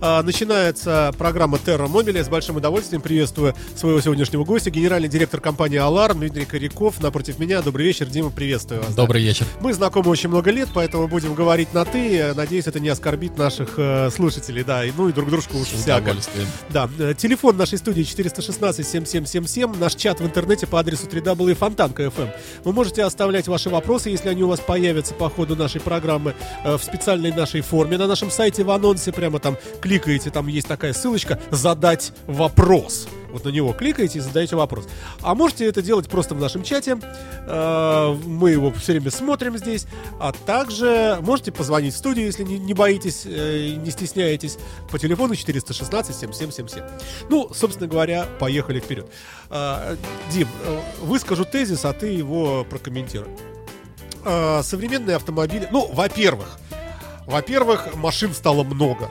А, Начинается программа Terra Mobile. С большим удовольствием приветствую своего сегодняшнего гостя, генеральный директор компании Alarm Дмитрий Коряков. Напротив меня. Добрый вечер, Дима, приветствую вас. Добрый вечер. Мы знакомы очень много лет, поэтому будем говорить на «ты». Надеюсь, это не оскорбит наших э, слушателей, да, и, ну и друг дружку уж С всяко. Да, э, телефон нашей студии 416-7777, наш чат в интернете по адресу www.fontanka.fm. Вы можете оставлять ваши вопросы, если они у вас появятся по ходу нашей программы э, в специальной нашей форме. На нашем сайте в анонсе прямо там кликаете, там есть такая ссылочка «Задать вопрос». Вот на него кликаете и задаете вопрос. А можете это делать просто в нашем чате. Э, Мы его все время смотрим здесь. А также можете позвонить в студию, если не, боитесь э, не стесняетесь, по телефону 416-7777. Ну, собственно говоря, поехали вперед. А, Дим, э, выскажу тезис, а ты его прокомментируй. Современные автомобили... Ну, во-первых, во-первых, машин стало много.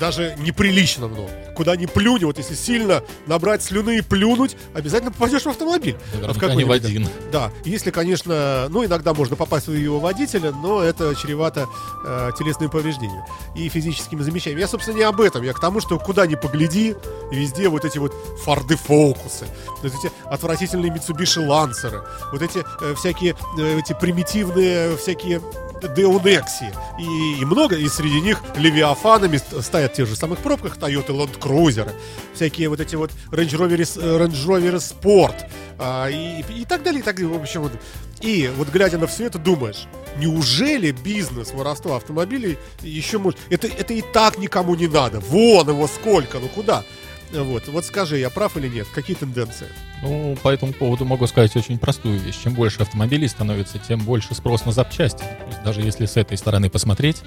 Э, Даже неприлично много. Куда ни плюнь, вот если сильно набрать слюны и плюнуть, обязательно попадешь в автомобиль. Наверняка В какой-нибудь. не в один. Да, если, конечно, ну, иногда можно попасть в его водителя, но это чревато э, телесным повреждением и физическими замечаниями. Я, собственно, не об этом. Я к тому, что куда ни погляди, везде вот эти вот Форды Фокусы, вот эти отвратительные Mitsubishi Лансеры, вот эти э, всякие, э, эти примитивные всякие Деонекси. И, и много, и среди них левиафанами ст- стоят в тех же самых пробках Toyota Land Cruiser, всякие вот эти вот Range Rover, э, Range Rover Sport, а, и, и так далее, и так далее. В общем, вот. И вот глядя на все это, думаешь, неужели бизнес воровства автомобилей еще может... Это, это и так никому не надо. Вон его сколько, ну куда? Вот, вот скажи, я прав или нет? Какие тенденции? Ну, по этому поводу могу сказать очень простую вещь. Чем больше автомобилей становится, тем больше спрос на запчасти. То есть даже если с этой стороны посмотреть,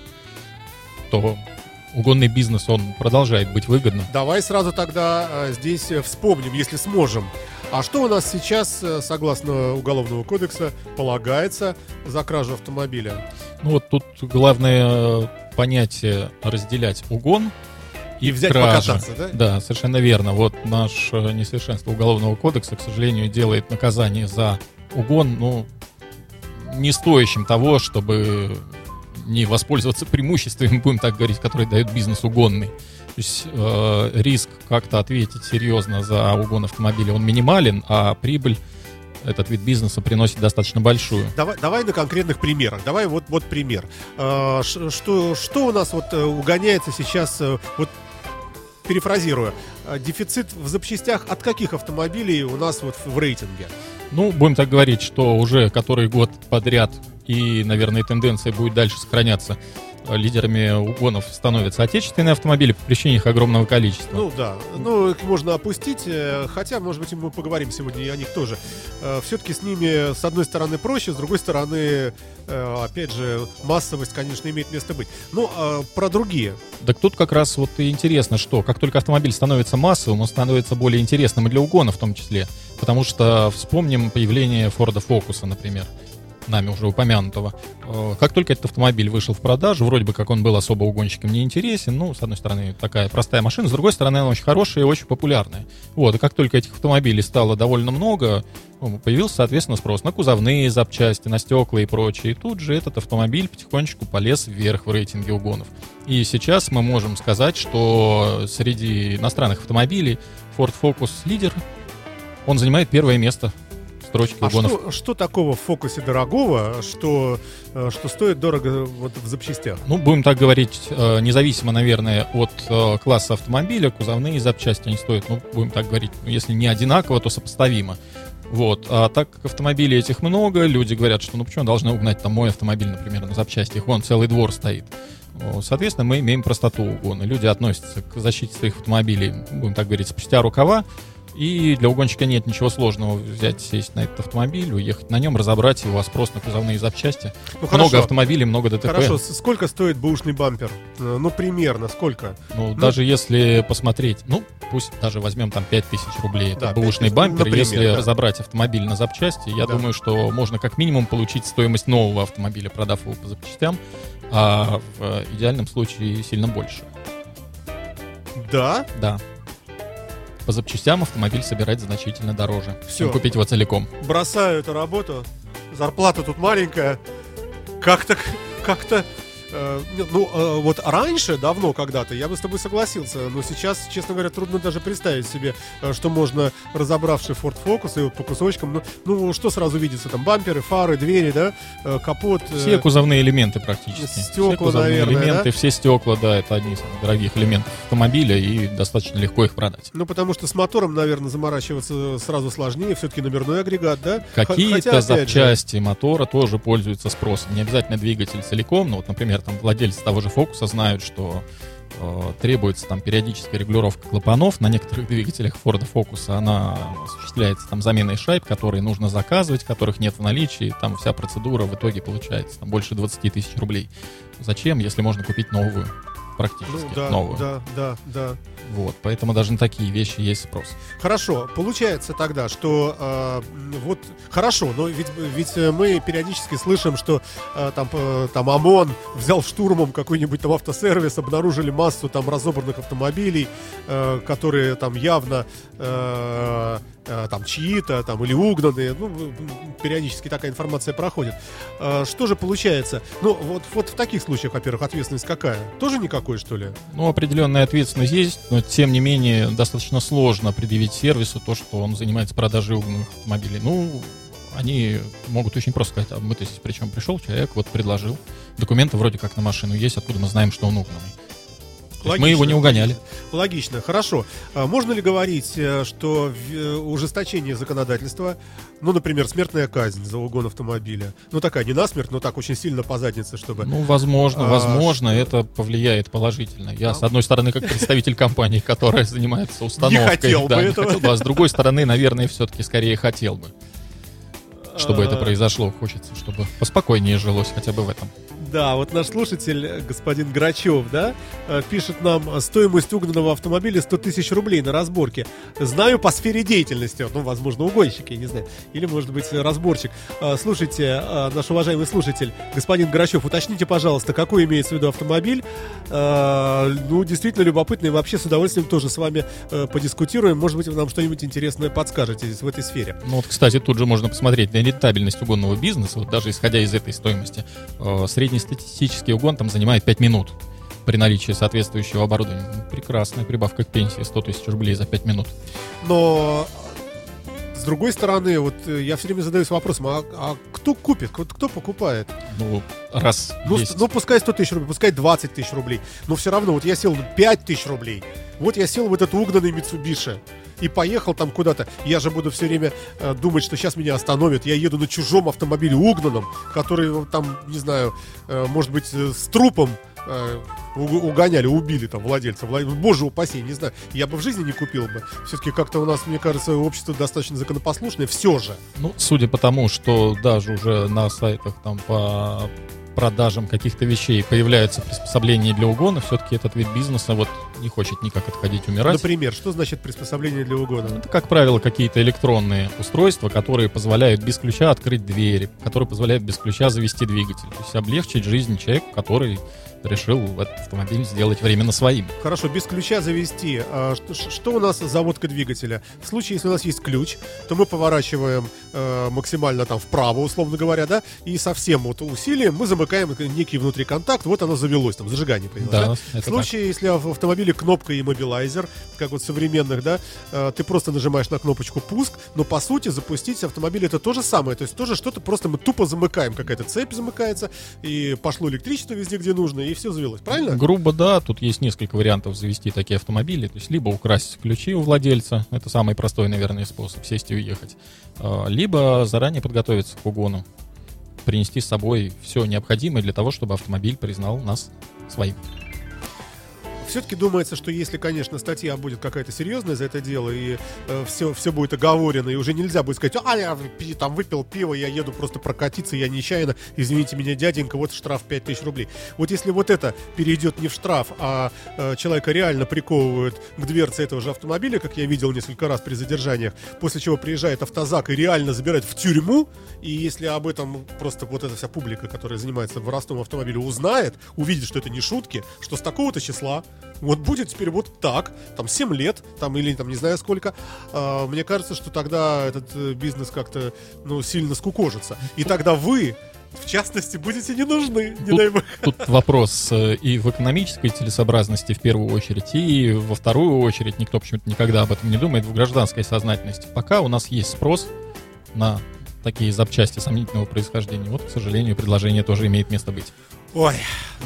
то угонный бизнес, он продолжает быть выгодным. Давай сразу тогда э, здесь э, вспомним, если сможем. А что у нас сейчас, э, согласно Уголовного кодекса, полагается за кражу автомобиля? Ну вот тут главное э, понятие разделять угон и, И взять кража. покататься, да? Да, совершенно верно. Вот наш э, несовершенство Уголовного кодекса, к сожалению, делает наказание за угон, ну, не стоящим того, чтобы не воспользоваться преимуществами, будем так говорить, которые дает бизнес угонный. То есть э, риск как-то ответить серьезно за угон автомобиля, он минимален, а прибыль этот вид бизнеса приносит достаточно большую. Давай, давай на конкретных примерах. Давай вот, вот пример. Э, что, что у нас вот э, угоняется сейчас, вот перефразируя, э, дефицит в запчастях от каких автомобилей у нас вот в рейтинге? Ну, будем так говорить, что уже который год подряд, и, наверное, тенденция будет дальше сохраняться, э, лидерами угонов становятся отечественные автомобили по причине их огромного количества. Ну да, ну их можно опустить, э, хотя, может быть, мы поговорим сегодня и о них тоже. Все-таки с ними, с одной стороны, проще, с другой стороны, э, опять же, массовость, конечно, имеет место быть. Ну, а про другие. Так тут как раз вот и интересно, что как только автомобиль становится массовым, он становится более интересным и для угона в том числе. Потому что вспомним появление Форда Фокуса, например, нами уже упомянутого. Э, Как только этот автомобиль вышел в продажу, вроде бы как он был особо угонщикам не интересен, ну, с одной стороны, такая простая машина, с другой стороны, она очень хорошая и очень популярная. Вот, и как только этих автомобилей стало довольно много, ну, появился, соответственно, спрос на кузовные запчасти, на стекла и прочее. И тут же этот автомобиль потихонечку полез вверх в рейтинге угонов. И сейчас мы можем сказать, что среди иностранных автомобилей Ford Focus лидер, он занимает первое место в строчке А угонов. что, что такого в фокусе дорогого, что, э, что стоит дорого вот в запчастях? Ну, будем так говорить, э, независимо, наверное, от э, класса автомобиля, кузовные запчасти они стоят, ну, будем так говорить, ну, если не одинаково, то сопоставимо. Вот. А так как автомобилей этих много, люди говорят, что ну почему должны угнать там мой автомобиль, например, на запчасти, их вон целый двор стоит. Соответственно, мы имеем простоту угона. Люди относятся к защите своих автомобилей, будем так говорить, спустя рукава. И для угонщика нет ничего сложного взять, сесть на этот автомобиль, уехать на нем, разобрать его, а спрос на кузовные запчасти. Ну, много хорошо. автомобилей, много ДТП. Хорошо, сколько стоит бэушный бампер? Э, Ну, примерно, сколько? Ну, даже если посмотреть, ну, пусть даже возьмем там 5000 рублей. Да, Это бэушный 5000, бампер. например, Если да. разобрать автомобиль на запчасти, я Да. думаю, что можно как минимум получить стоимость нового автомобиля, продав его по запчастям, а в идеальном случае сильно больше. Да, Да. По запчастям автомобиль собирать значительно дороже, Всё. чем купить его целиком. бросаю эту работу. Зарплата тут маленькая. Как-то, как-то... э, ну, э, вот раньше, давно когда-то, я бы с тобой согласился, но сейчас, честно говоря, трудно даже представить себе, э, что можно, разобравший Ford Focus и вот по кусочкам, ну, ну, что сразу видится, там, бамперы, фары, двери, да, капот. Все кузовные элементы практически. стекла, все наверное, элементы, да? все стекла, да, это одни из дорогих элементов автомобиля, и достаточно легко их продать. Ну, потому что с мотором, наверное, заморачиваться сразу сложнее, все-таки номерной агрегат, да? Какие-то опять же, запчасти мотора тоже пользуются спросом. Не обязательно двигатель целиком, но вот, например, там владельцы того же Фокуса знают, что э, требуется там периодическая регулировка клапанов. На некоторых двигателях Форда Фокуса она осуществляется там заменой шайб, которые нужно заказывать, которых нет в наличии. Там вся процедура в итоге получается там, больше 20 тысяч рублей. Зачем, если можно купить новую? Практически Ну, да, новую. да, да, да. Вот, поэтому даже на такие вещи есть спрос. Хорошо, получается тогда, что э, вот хорошо, но ведь, ведь мы периодически слышим, что э, там, э, там ОМОН взял штурмом какой-нибудь там автосервис, обнаружили массу там разобранных автомобилей, э, которые там явно э, там чьи-то там или угнанные, ну периодически такая информация проходит. Э, что же получается? Ну вот вот в таких случаях, во-первых, ответственность какая? Тоже никакой что ли? Ну, определенная ответственность есть, но тем не менее достаточно сложно предъявить сервису то, что он занимается продажей угнанных автомобилей. Ну, они могут очень просто сказать, а мы-то здесь причем пришел человек, вот предложил. Документы вроде как на машину есть, откуда мы знаем, что он угнанный. Есть мы его не угоняли. Логично, хорошо. А можно ли говорить, э, что э, ужесточение законодательства, ну, например, смертная казнь за угон автомобиля, ну, такая не насмерть, но так очень сильно по заднице, чтобы... Ну, возможно, А, возможно, это повлияет положительно. Я, с одной стороны, как представитель компании, которая занимается установкой, хотел да, бы не этого. хотел бы, а с другой стороны, наверное, все-таки скорее хотел бы, чтобы это А, произошло. Хочется, чтобы поспокойнее жилось хотя бы в этом. Да, вот наш слушатель, господин Грачев, да, э, пишет нам, стоимость угнанного автомобиля 100 тысяч рублей на разборке. Знаю по сфере деятельности, ну, возможно, угонщик, я не знаю, или, может быть, разборщик. Э, Слушайте, э, наш уважаемый слушатель, господин Грачев, уточните, пожалуйста, какой имеется в виду автомобиль. Ну, действительно любопытно, и вообще с удовольствием тоже с вами подискутируем. Может быть, вы нам что-нибудь интересное подскажете здесь, в этой сфере. Ну вот, кстати, тут же можно посмотреть на рентабельность угонного бизнеса, вот даже исходя из этой стоимости. Э, Среднестатистический угон там занимает 5 минут при наличии соответствующего оборудования. Ну, Прекрасная прибавка к пенсии, 100 тысяч рублей за 5 минут. Но с другой стороны, вот э, я все время задаюсь вопросом, а, а кто купит, кто, кто покупает? Ну, раз Ну, есть... ну, пускай 100 тысяч рублей, пускай 20 тысяч рублей, но все равно, вот я сел 5 тысяч рублей, вот я сел в этот угнанный Mitsubishi и поехал там куда-то, я же буду все время э, думать, что сейчас меня остановят, я еду на чужом автомобиле угнанном, который там, не знаю, э, может быть, э, с трупом э, уг- угоняли, убили там владельца. Вла- Боже упаси, не знаю. Я бы в жизни не купил бы. Все-таки как-то у нас, мне кажется, общество достаточно законопослушное. Все же. Ну, судя по тому, что даже уже на сайтах там по продажам каких-то вещей появляются приспособления для угона, все-таки этот вид бизнеса вот не хочет никак отходить умирать. Например, что значит приспособление для угона? Это, как правило, какие-то электронные устройства, которые позволяют без ключа открыть двери, которые позволяют без ключа завести двигатель. То есть облегчить жизнь человеку, который решил этот автомобиль сделать временно своим. Хорошо, без ключа завести. А что, что у нас заводка двигателя? В случае, если у нас есть ключ, то мы поворачиваем э, максимально там вправо, условно говоря, да, и со всем вот усилием мы замыкаем некий внутри контакт, вот оно завелось, там зажигание появилось. Да, да? В случае, если в автомобиле кнопка и мобилайзер, как вот современных, да, э, ты просто нажимаешь на кнопочку пуск, но по сути запустить автомобиль это то же самое, то есть тоже что-то просто мы тупо замыкаем, какая-то цепь замыкается, и пошло электричество везде, где нужно, и все завелось, правильно? Грубо, да, тут есть несколько вариантов завести такие автомобили. То есть либо украсть ключи у владельца, это самый простой, наверное, способ, сесть и уехать. А, Либо заранее подготовиться к угону, принести с собой все необходимое для того, чтобы автомобиль признал нас своим. Все-таки думается, что если, конечно, статья будет какая-то серьезная за это дело, и э, все, все будет оговорено, и уже нельзя будет сказать, а, я там выпил пиво, я еду просто прокатиться, я нечаянно, извините меня, дяденька, вот штраф 5000 рублей. Вот если вот это перейдет не в штраф, а э, человека реально приковывают к дверце этого же автомобиля, как я видел несколько раз при задержаниях, после чего приезжает автозак и реально забирает в тюрьму, и если об этом просто вот эта вся публика, которая занимается воровством автомобиля, узнает, увидит, что это не шутки, что с такого-то числа вот будет теперь вот так, там 7 лет, там или там не знаю сколько, а, мне кажется, что тогда этот э, бизнес как-то, ну, сильно скукожится. И тогда вы, в частности, будете не нужны, не Тут- дай бог. Тут вопрос э, и в экономической целесообразности в первую очередь, и во вторую очередь, никто почему-то никогда об этом не думает, в гражданской сознательности. Пока у нас есть спрос на такие запчасти сомнительного происхождения, вот, к сожалению, предложение тоже имеет место быть. Ой,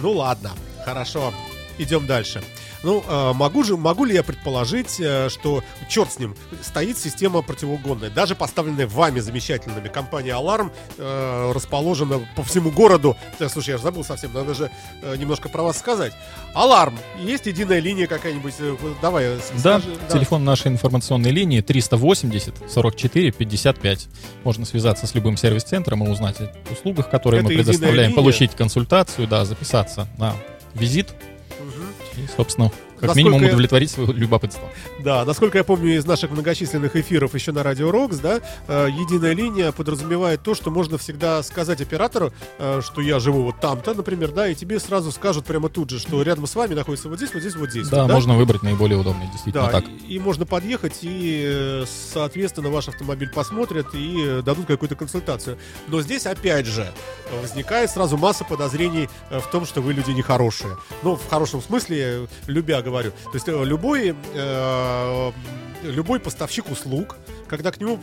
ну ладно, хорошо, идем дальше. Ну, э, могу же, могу ли я предположить, э, что черт с ним, стоит система противоугонная, даже поставленная вами замечательными. Компания Alarm э, расположена по всему городу. Э, слушай, я же забыл совсем, надо же э, немножко про вас сказать. Alarm, есть единая линия какая-нибудь? Давай, Да, скажи, телефон нашей информационной линии 380 44 55. Можно связаться с любым сервис-центром и узнать о услугах, которые Это мы предоставляем, получить консультацию, да, записаться на визит. И, собственно, как Насколько минимум удовлетворить свое любопытство. Да, насколько я помню из наших многочисленных эфиров еще на Радио Рокс, да, э, единая линия подразумевает то, что можно всегда сказать оператору, э, что я живу вот там-то, например, да, и тебе сразу скажут прямо тут же, что рядом с вами находится вот здесь, вот здесь, вот здесь. Да, вот, можно выбрать наиболее удобный, действительно Да, так. и, и можно подъехать, и, э, соответственно, ваш автомобиль посмотрят и дадут какую-то консультацию. Но здесь, опять же, возникает сразу масса подозрений в том, что вы люди нехорошие. Ну, в хорошем смысле, любя говорю. То есть э, любой, э, любой поставщик услуг, когда к нему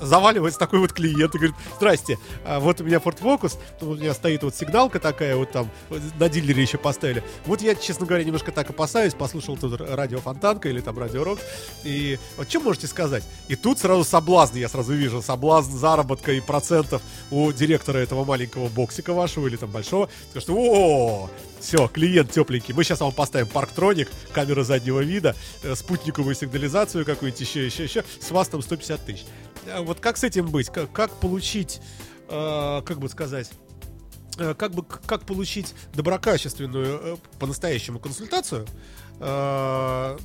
заваливается такой вот клиент и говорит, здрасте, а вот у меня Ford Focus, у меня стоит вот сигналка такая, вот там на дилере еще поставили. Вот я, честно говоря, немножко так опасаюсь, послушал тут радио Фонтанка или там радио Рок, и вот что можете сказать? И тут сразу соблазн, я сразу вижу, соблазн заработка и процентов у директора этого маленького боксика вашего или там большого, скажет, что о, все, клиент тепленький, мы сейчас вам поставим парктроник, камеру заднего вида, э, спутниковую сигнализацию какую-нибудь еще, еще, еще, с вас там 150 тысяч. А Вот как с этим быть? Как, как получить, э, как бы сказать, э, как бы как получить доброкачественную э, по-настоящему консультацию э,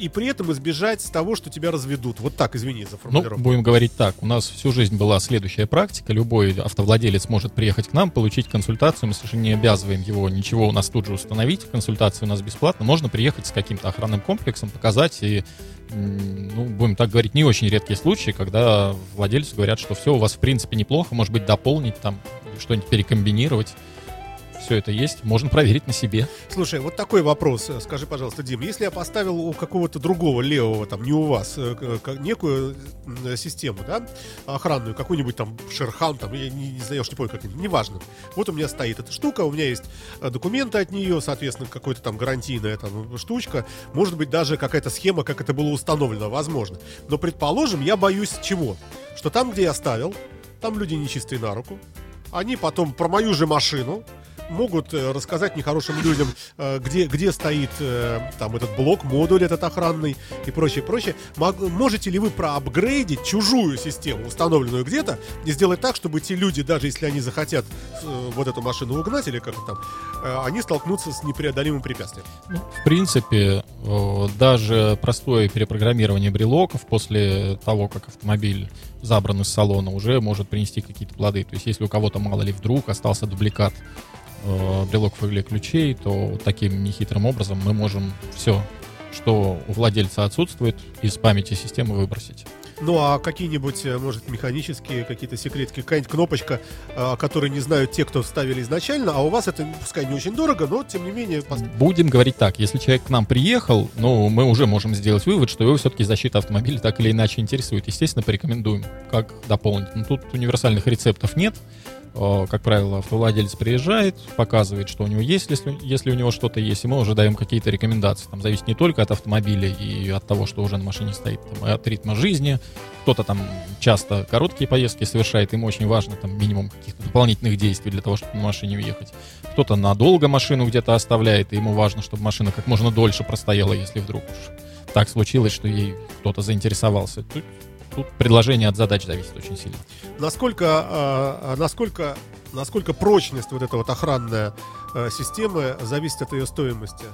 и при этом избежать того, что тебя разведут. Вот так, извини за Ну, формулировку. будем говорить так. У нас всю жизнь была следующая практика. Любой автовладелец может приехать к нам, получить консультацию. Мы совершенно не обязываем его ничего у нас тут же установить. Консультация у нас бесплатна. Можно приехать с каким-то охранным комплексом, показать. И, ну, будем так говорить, не очень редкие случаи, когда владельцы говорят, что все у вас в принципе неплохо, может быть, дополнить там, что-нибудь перекомбинировать. Все это есть, можно проверить на себе. Слушай, вот такой вопрос. Скажи, пожалуйста, Дим, если я поставил у какого-то другого левого, там, не у вас, э, некую систему, да, охранную, какую-нибудь там Шерхан, там, я не, не знаю, я не помню, как неважно. Вот у меня стоит эта штука, у меня есть э, документы от нее, соответственно, какой-то там гарантийная там штучка, может быть, даже какая-то схема, как это было установлено, возможно. Но, предположим, я боюсь чего? Что там, где я ставил, там люди нечистые на руку, они потом про мою же машину могут э, рассказать нехорошим людям, э, где, где стоит э, там этот блок, модуль этот охранный и прочее, прочее. Можете ли вы проапгрейдить чужую систему, установленную где-то, и сделать так, чтобы те люди, даже если они захотят вот эту машину угнать или как там, они столкнутся с непреодолимым препятствием? Ну, в принципе, даже простое перепрограммирование брелоков после того, как автомобиль забран из салона, уже может принести какие-то плоды. То есть, если у кого-то, мало ли, вдруг остался дубликат э, брелоков или ключей, то таким нехитрым образом мы можем все, что у владельца отсутствует, из памяти системы выбросить. Ну а какие-нибудь, э, может, механические какие-то секретики, какая-нибудь кнопочка, э, которую не знают те, кто ставили изначально, а у вас это, пускай не очень дорого, но тем не менее... Будем говорить так, если человек к нам приехал, ну, мы уже можем сделать вывод, что его все-таки защита автомобиля так или иначе интересует. Естественно, порекомендуем, как дополнить. Но тут универсальных рецептов нет. Э, Как правило, автовладелец приезжает, показывает, что у него есть, если, если у него что-то есть, и мы уже даем какие-то рекомендации. Там зависит не только от автомобиля и от того, что уже на машине стоит, там, и от ритма жизни. Кто-то там часто короткие поездки совершает, ему очень важно там минимум каких-то дополнительных действий для того, чтобы на машине уехать. Кто-то надолго машину где-то оставляет, и ему важно, чтобы машина как можно дольше простояла, если вдруг уж так случилось, что ей кто-то заинтересовался. Тут, тут предложение от задач зависит очень сильно. Насколько, а, а, насколько, насколько прочность вот эта вот охранная э, системы зависит от ее стоимости?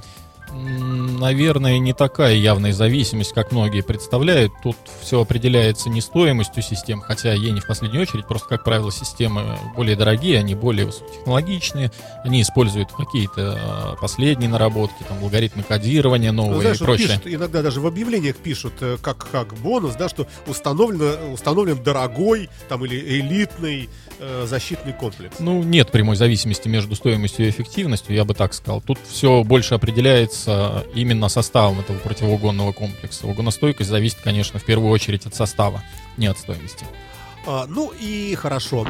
Наверное, не такая явная зависимость, как многие представляют. Тут все определяется не стоимостью систем, хотя ей не в последнюю очередь. Просто, как правило, системы более дорогие, они более высокотехнологичные, они используют какие-то а, последние наработки, там, алгоритмы кодирования новые Ну, знаешь, и прочее. пишут, иногда даже в объявлениях пишут, э, как, как бонус, да, что установлено, установлен дорогой там, или элитный э, защитный комплекс. Ну, нет прямой зависимости между стоимостью и эффективностью, я бы так сказал. Тут все больше определяется именно составом этого противоугонного комплекса. Угоностойкость зависит, конечно, в первую очередь от состава, не от стоимости. А, ну и хорошо.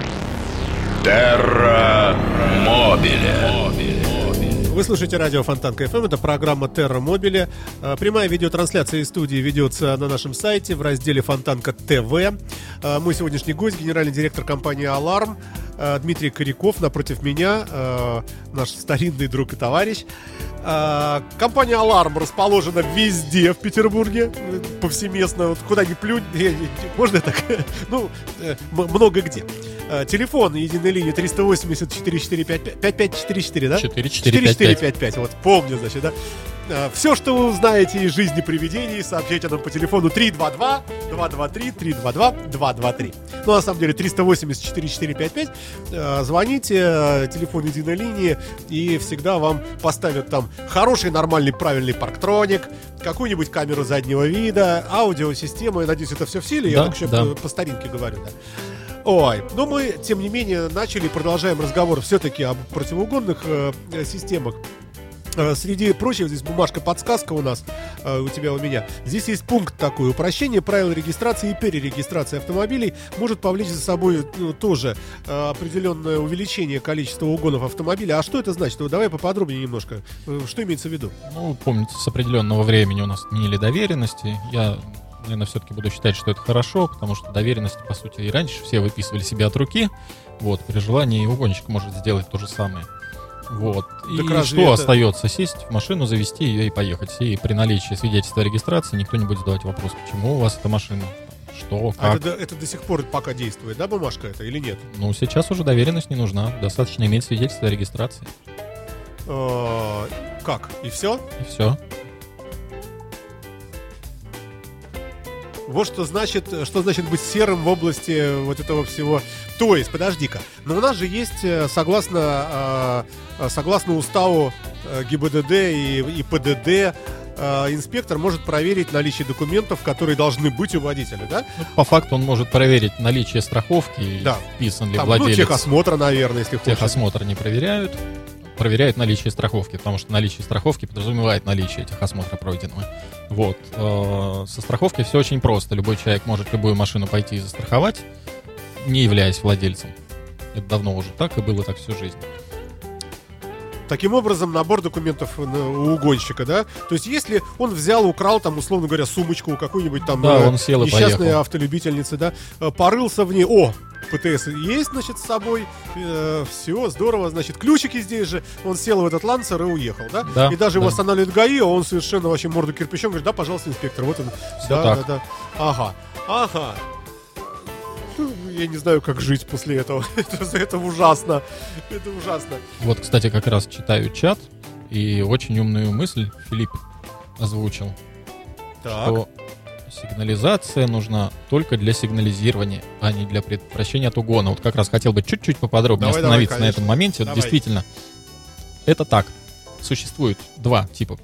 Терра Мобиле. Вы слушаете радио Фонтанка FM, это программа Терра Мобиле. А, Прямая видеотрансляция из студии ведется на нашем сайте в разделе Фонтанка ТВ. А, Мой сегодняшний гость, генеральный директор компании Аларм, Дмитрий Коряков, напротив меня, а, наш старинный друг и товарищ. А, Компания Аларм расположена везде в Петербурге, э, повсеместно, вот куда ни плюнь, можно так? Ну, э, много где. Э, Телефон единой линии 380 4455 5544, да? 4455. 4455, вот помню, значит, да. Все, что вы узнаете из жизни привидений, сообщайте нам по телефону 322 223 322 223. Ну, на самом деле, 380 4455. Э, Звоните, э, телефон единой линии, и всегда вам поставят там хороший, нормальный, правильный парктроник, какую-нибудь камеру заднего вида, аудиосистему. Я надеюсь, это все в силе, я Да, так еще да. по, по старинке говорю, да. Ой, но мы, тем не менее, начали и продолжаем разговор все-таки об противоугонных э, э, системах. Э, Среди прочего, здесь бумажка-подсказка у нас, э, у тебя, у меня. Здесь есть пункт такой. Упрощение правил регистрации и перерегистрации автомобилей может повлечь за собой ну, тоже э, определенное увеличение количества угонов автомобиля. А что это значит? Вот давай поподробнее немножко. Что имеется в виду? Ну, помните, с определенного времени у нас отменили доверенности. Я, наверное, все-таки буду считать, что это хорошо, потому что доверенности, по сути, и раньше все выписывали себе от руки. Вот, при желании угонщик может сделать то же самое. Вот. И разве что это- остается? Сесть в машину, завести ее и поехать. И при наличии свидетельства о регистрации никто не будет задавать вопрос, почему у вас эта машина, что, А как. это, до- это до сих пор пока действует, да, бумажка это или нет? Ну, сейчас уже доверенность не нужна. Достаточно иметь свидетельство о регистрации. Э, Как? И все? И все. Вот что значит, что значит быть серым в области вот этого всего. То есть, подожди-ка, но у нас же есть, э, согласно, э, согласно уставу э, ГИБДД и, и ПДД, э, инспектор может проверить наличие документов, которые должны быть у водителя, да? Ну, по факту он может проверить наличие страховки, Да. вписан ли Там, ну, владелец. техосмотра, наверное, если хочешь. Техосмотр не проверяют, проверяют наличие страховки, потому что наличие страховки подразумевает наличие техосмотра пройденного. Вот. Э, Со страховкой все очень просто. Любой человек может любую машину пойти и застраховать, не являясь владельцем. Это давно уже так и было так всю жизнь. Таким образом, набор документов у угонщика, да? То есть, если он взял, украл, там, условно говоря, сумочку у какой-нибудь там Да, э, он сел и несчастной поехал. автолюбительницы, да, э, порылся в ней, о, ПТС есть, значит, с собой, все, здорово, значит, ключики здесь же, он сел в этот лансер и уехал, да? Да, и даже его да. останавливает ГАИ, а он совершенно вообще морду кирпичом говорит, да, пожалуйста, инспектор, вот он. Всё да, так. да, да. Ага, ага. Ну, Я не знаю, как жить после этого. это, это ужасно. Это ужасно. Вот, кстати, как раз читаю чат, и очень умную мысль Филипп озвучил. Так. что сигнализация нужна только для сигнализирования, а не для предотвращения от угона. Вот как раз хотел бы чуть-чуть поподробнее Давай, остановиться давай, на этом моменте. Вот Давай. действительно, это так. Существует два типа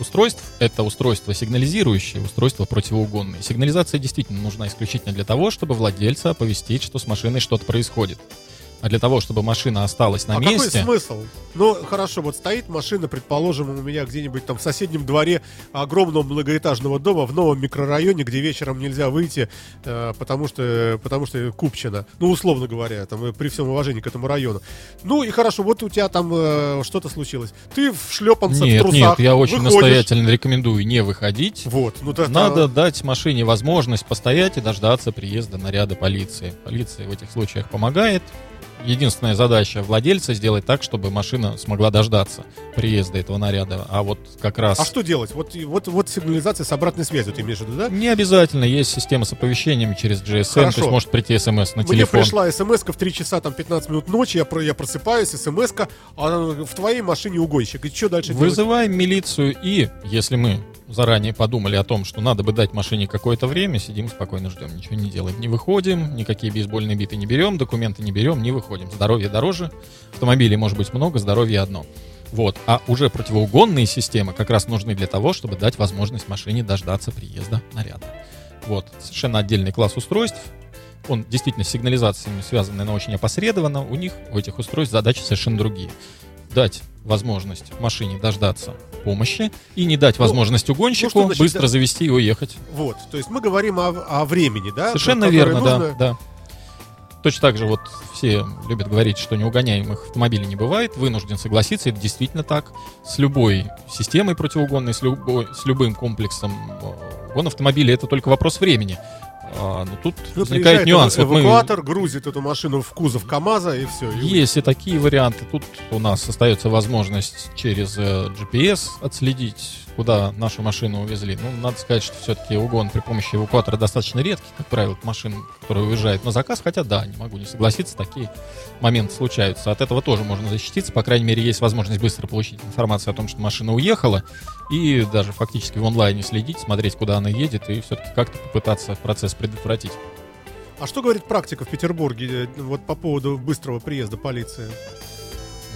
устройств. Это устройство сигнализирующее, устройство противоугонное. Сигнализация действительно нужна исключительно для того, чтобы владельца оповестить, что с машиной что-то происходит. А для того, чтобы машина осталась на а месте... какой смысл? Ну, хорошо, вот стоит машина, предположим, у меня где-нибудь там в соседнем дворе огромного многоэтажного дома в новом микрорайоне, где вечером нельзя выйти, э, потому что, потому что Купчина. Ну, условно говоря, там, э, при всем уважении к этому району. Ну, и хорошо, вот у тебя там э, что-то случилось. Ты в шлепанцах, Нет, в трусах, нет, я очень выходишь. настоятельно рекомендую не выходить. Вот, ну, то- Надо дать машине возможность постоять и дождаться приезда наряда полиции. Полиция в этих случаях помогает. Единственная задача владельца сделать так, чтобы машина смогла дождаться приезда этого наряда. А вот как раз... А что делать? Вот, вот, вот сигнализация с обратной связью, ты имеешь в виду, да? Не обязательно, есть система с оповещениями через GSM, то Хорошо. есть может прийти смс на Мне телефон. пришла смс в 3 часа там 15 минут ночи, я, про, я просыпаюсь, смс а в твоей машине угонщик. И что дальше делать? Вызываем милицию и, если мы заранее подумали о том, что надо бы дать машине какое-то время, сидим спокойно ждем, ничего не делаем. Не выходим, никакие бейсбольные биты не берем, документы не берем, не выходим. Здоровье дороже, автомобилей может быть много, здоровье одно. Вот. А уже противоугонные системы как раз нужны для того, чтобы дать возможность машине дождаться приезда наряда. Вот. Совершенно отдельный класс устройств. Он действительно с сигнализациями связанный, но очень опосредованно. У них, у этих устройств, задачи совершенно другие. Дать возможность машине дождаться помощи и не дать Ну, возможность угонщику что значит быстро да- завести и уехать. Вот, то есть мы говорим о, о времени, да? Совершенно верно, нужно- да, да. Точно так же вот все любят говорить, что неугоняемых автомобилей не бывает. Вынужден согласиться, это действительно так. С любой системой противоугонной, с, любой, с любым комплексом э, угона автомобиля это только вопрос времени. А, но тут Ну, возникает нюанс. Вот мы- эвакуатор, грузит эту машину в кузов КАМАЗа и все. Есть и такие варианты. Тут у нас остается возможность через э, GPS отследить, куда нашу машину увезли. Ну, надо сказать, что все-таки угон при помощи эвакуатора достаточно редкий, как правило, машин, которые уезжают на заказ. Хотя да, не могу не согласиться, такие моменты случаются. От этого тоже можно защититься. По крайней мере, есть возможность быстро получить информацию о том, что машина уехала, и даже фактически в онлайне следить, смотреть, куда она едет, и все-таки как-то попытаться процесс предотвратить. А что говорит практика в Петербурге э, вот по поводу быстрого приезда полиции?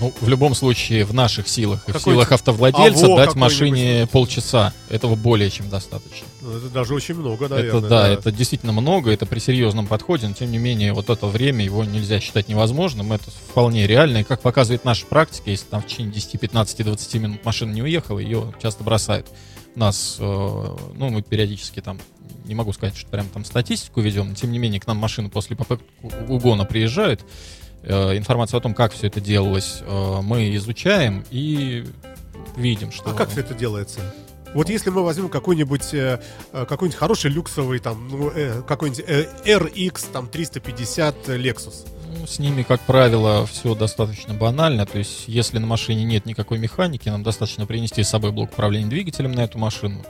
Ну, в любом случае, в наших силах и в силах автовладельца А, во, дать машине полчаса. Этого более чем достаточно. Ну, это даже очень много, наверное. это да, это действительно много, это при серьезном подходе, но тем не менее, вот это время его нельзя считать невозможным. Это вполне реально. И как показывает наша практика, если там в течение 10, 15, 20 минут машина не уехала, ее часто бросают. У нас, э, ну, мы периодически там не могу сказать, что прям там статистику ведем, но тем не менее к нам машины после попытки угона приезжают. Э, информацию о том, как все это делалось, э, мы изучаем и видим, что... А как все это делается? Вот если мы возьмем какой-нибудь э, э, какой-нибудь хороший люксовый там ну, э, какой-нибудь э, RX там 350 Lexus. Ну, с ними, как правило, все достаточно банально. То есть, если на машине нет никакой механики, нам достаточно принести с собой блок управления двигателем на эту машину,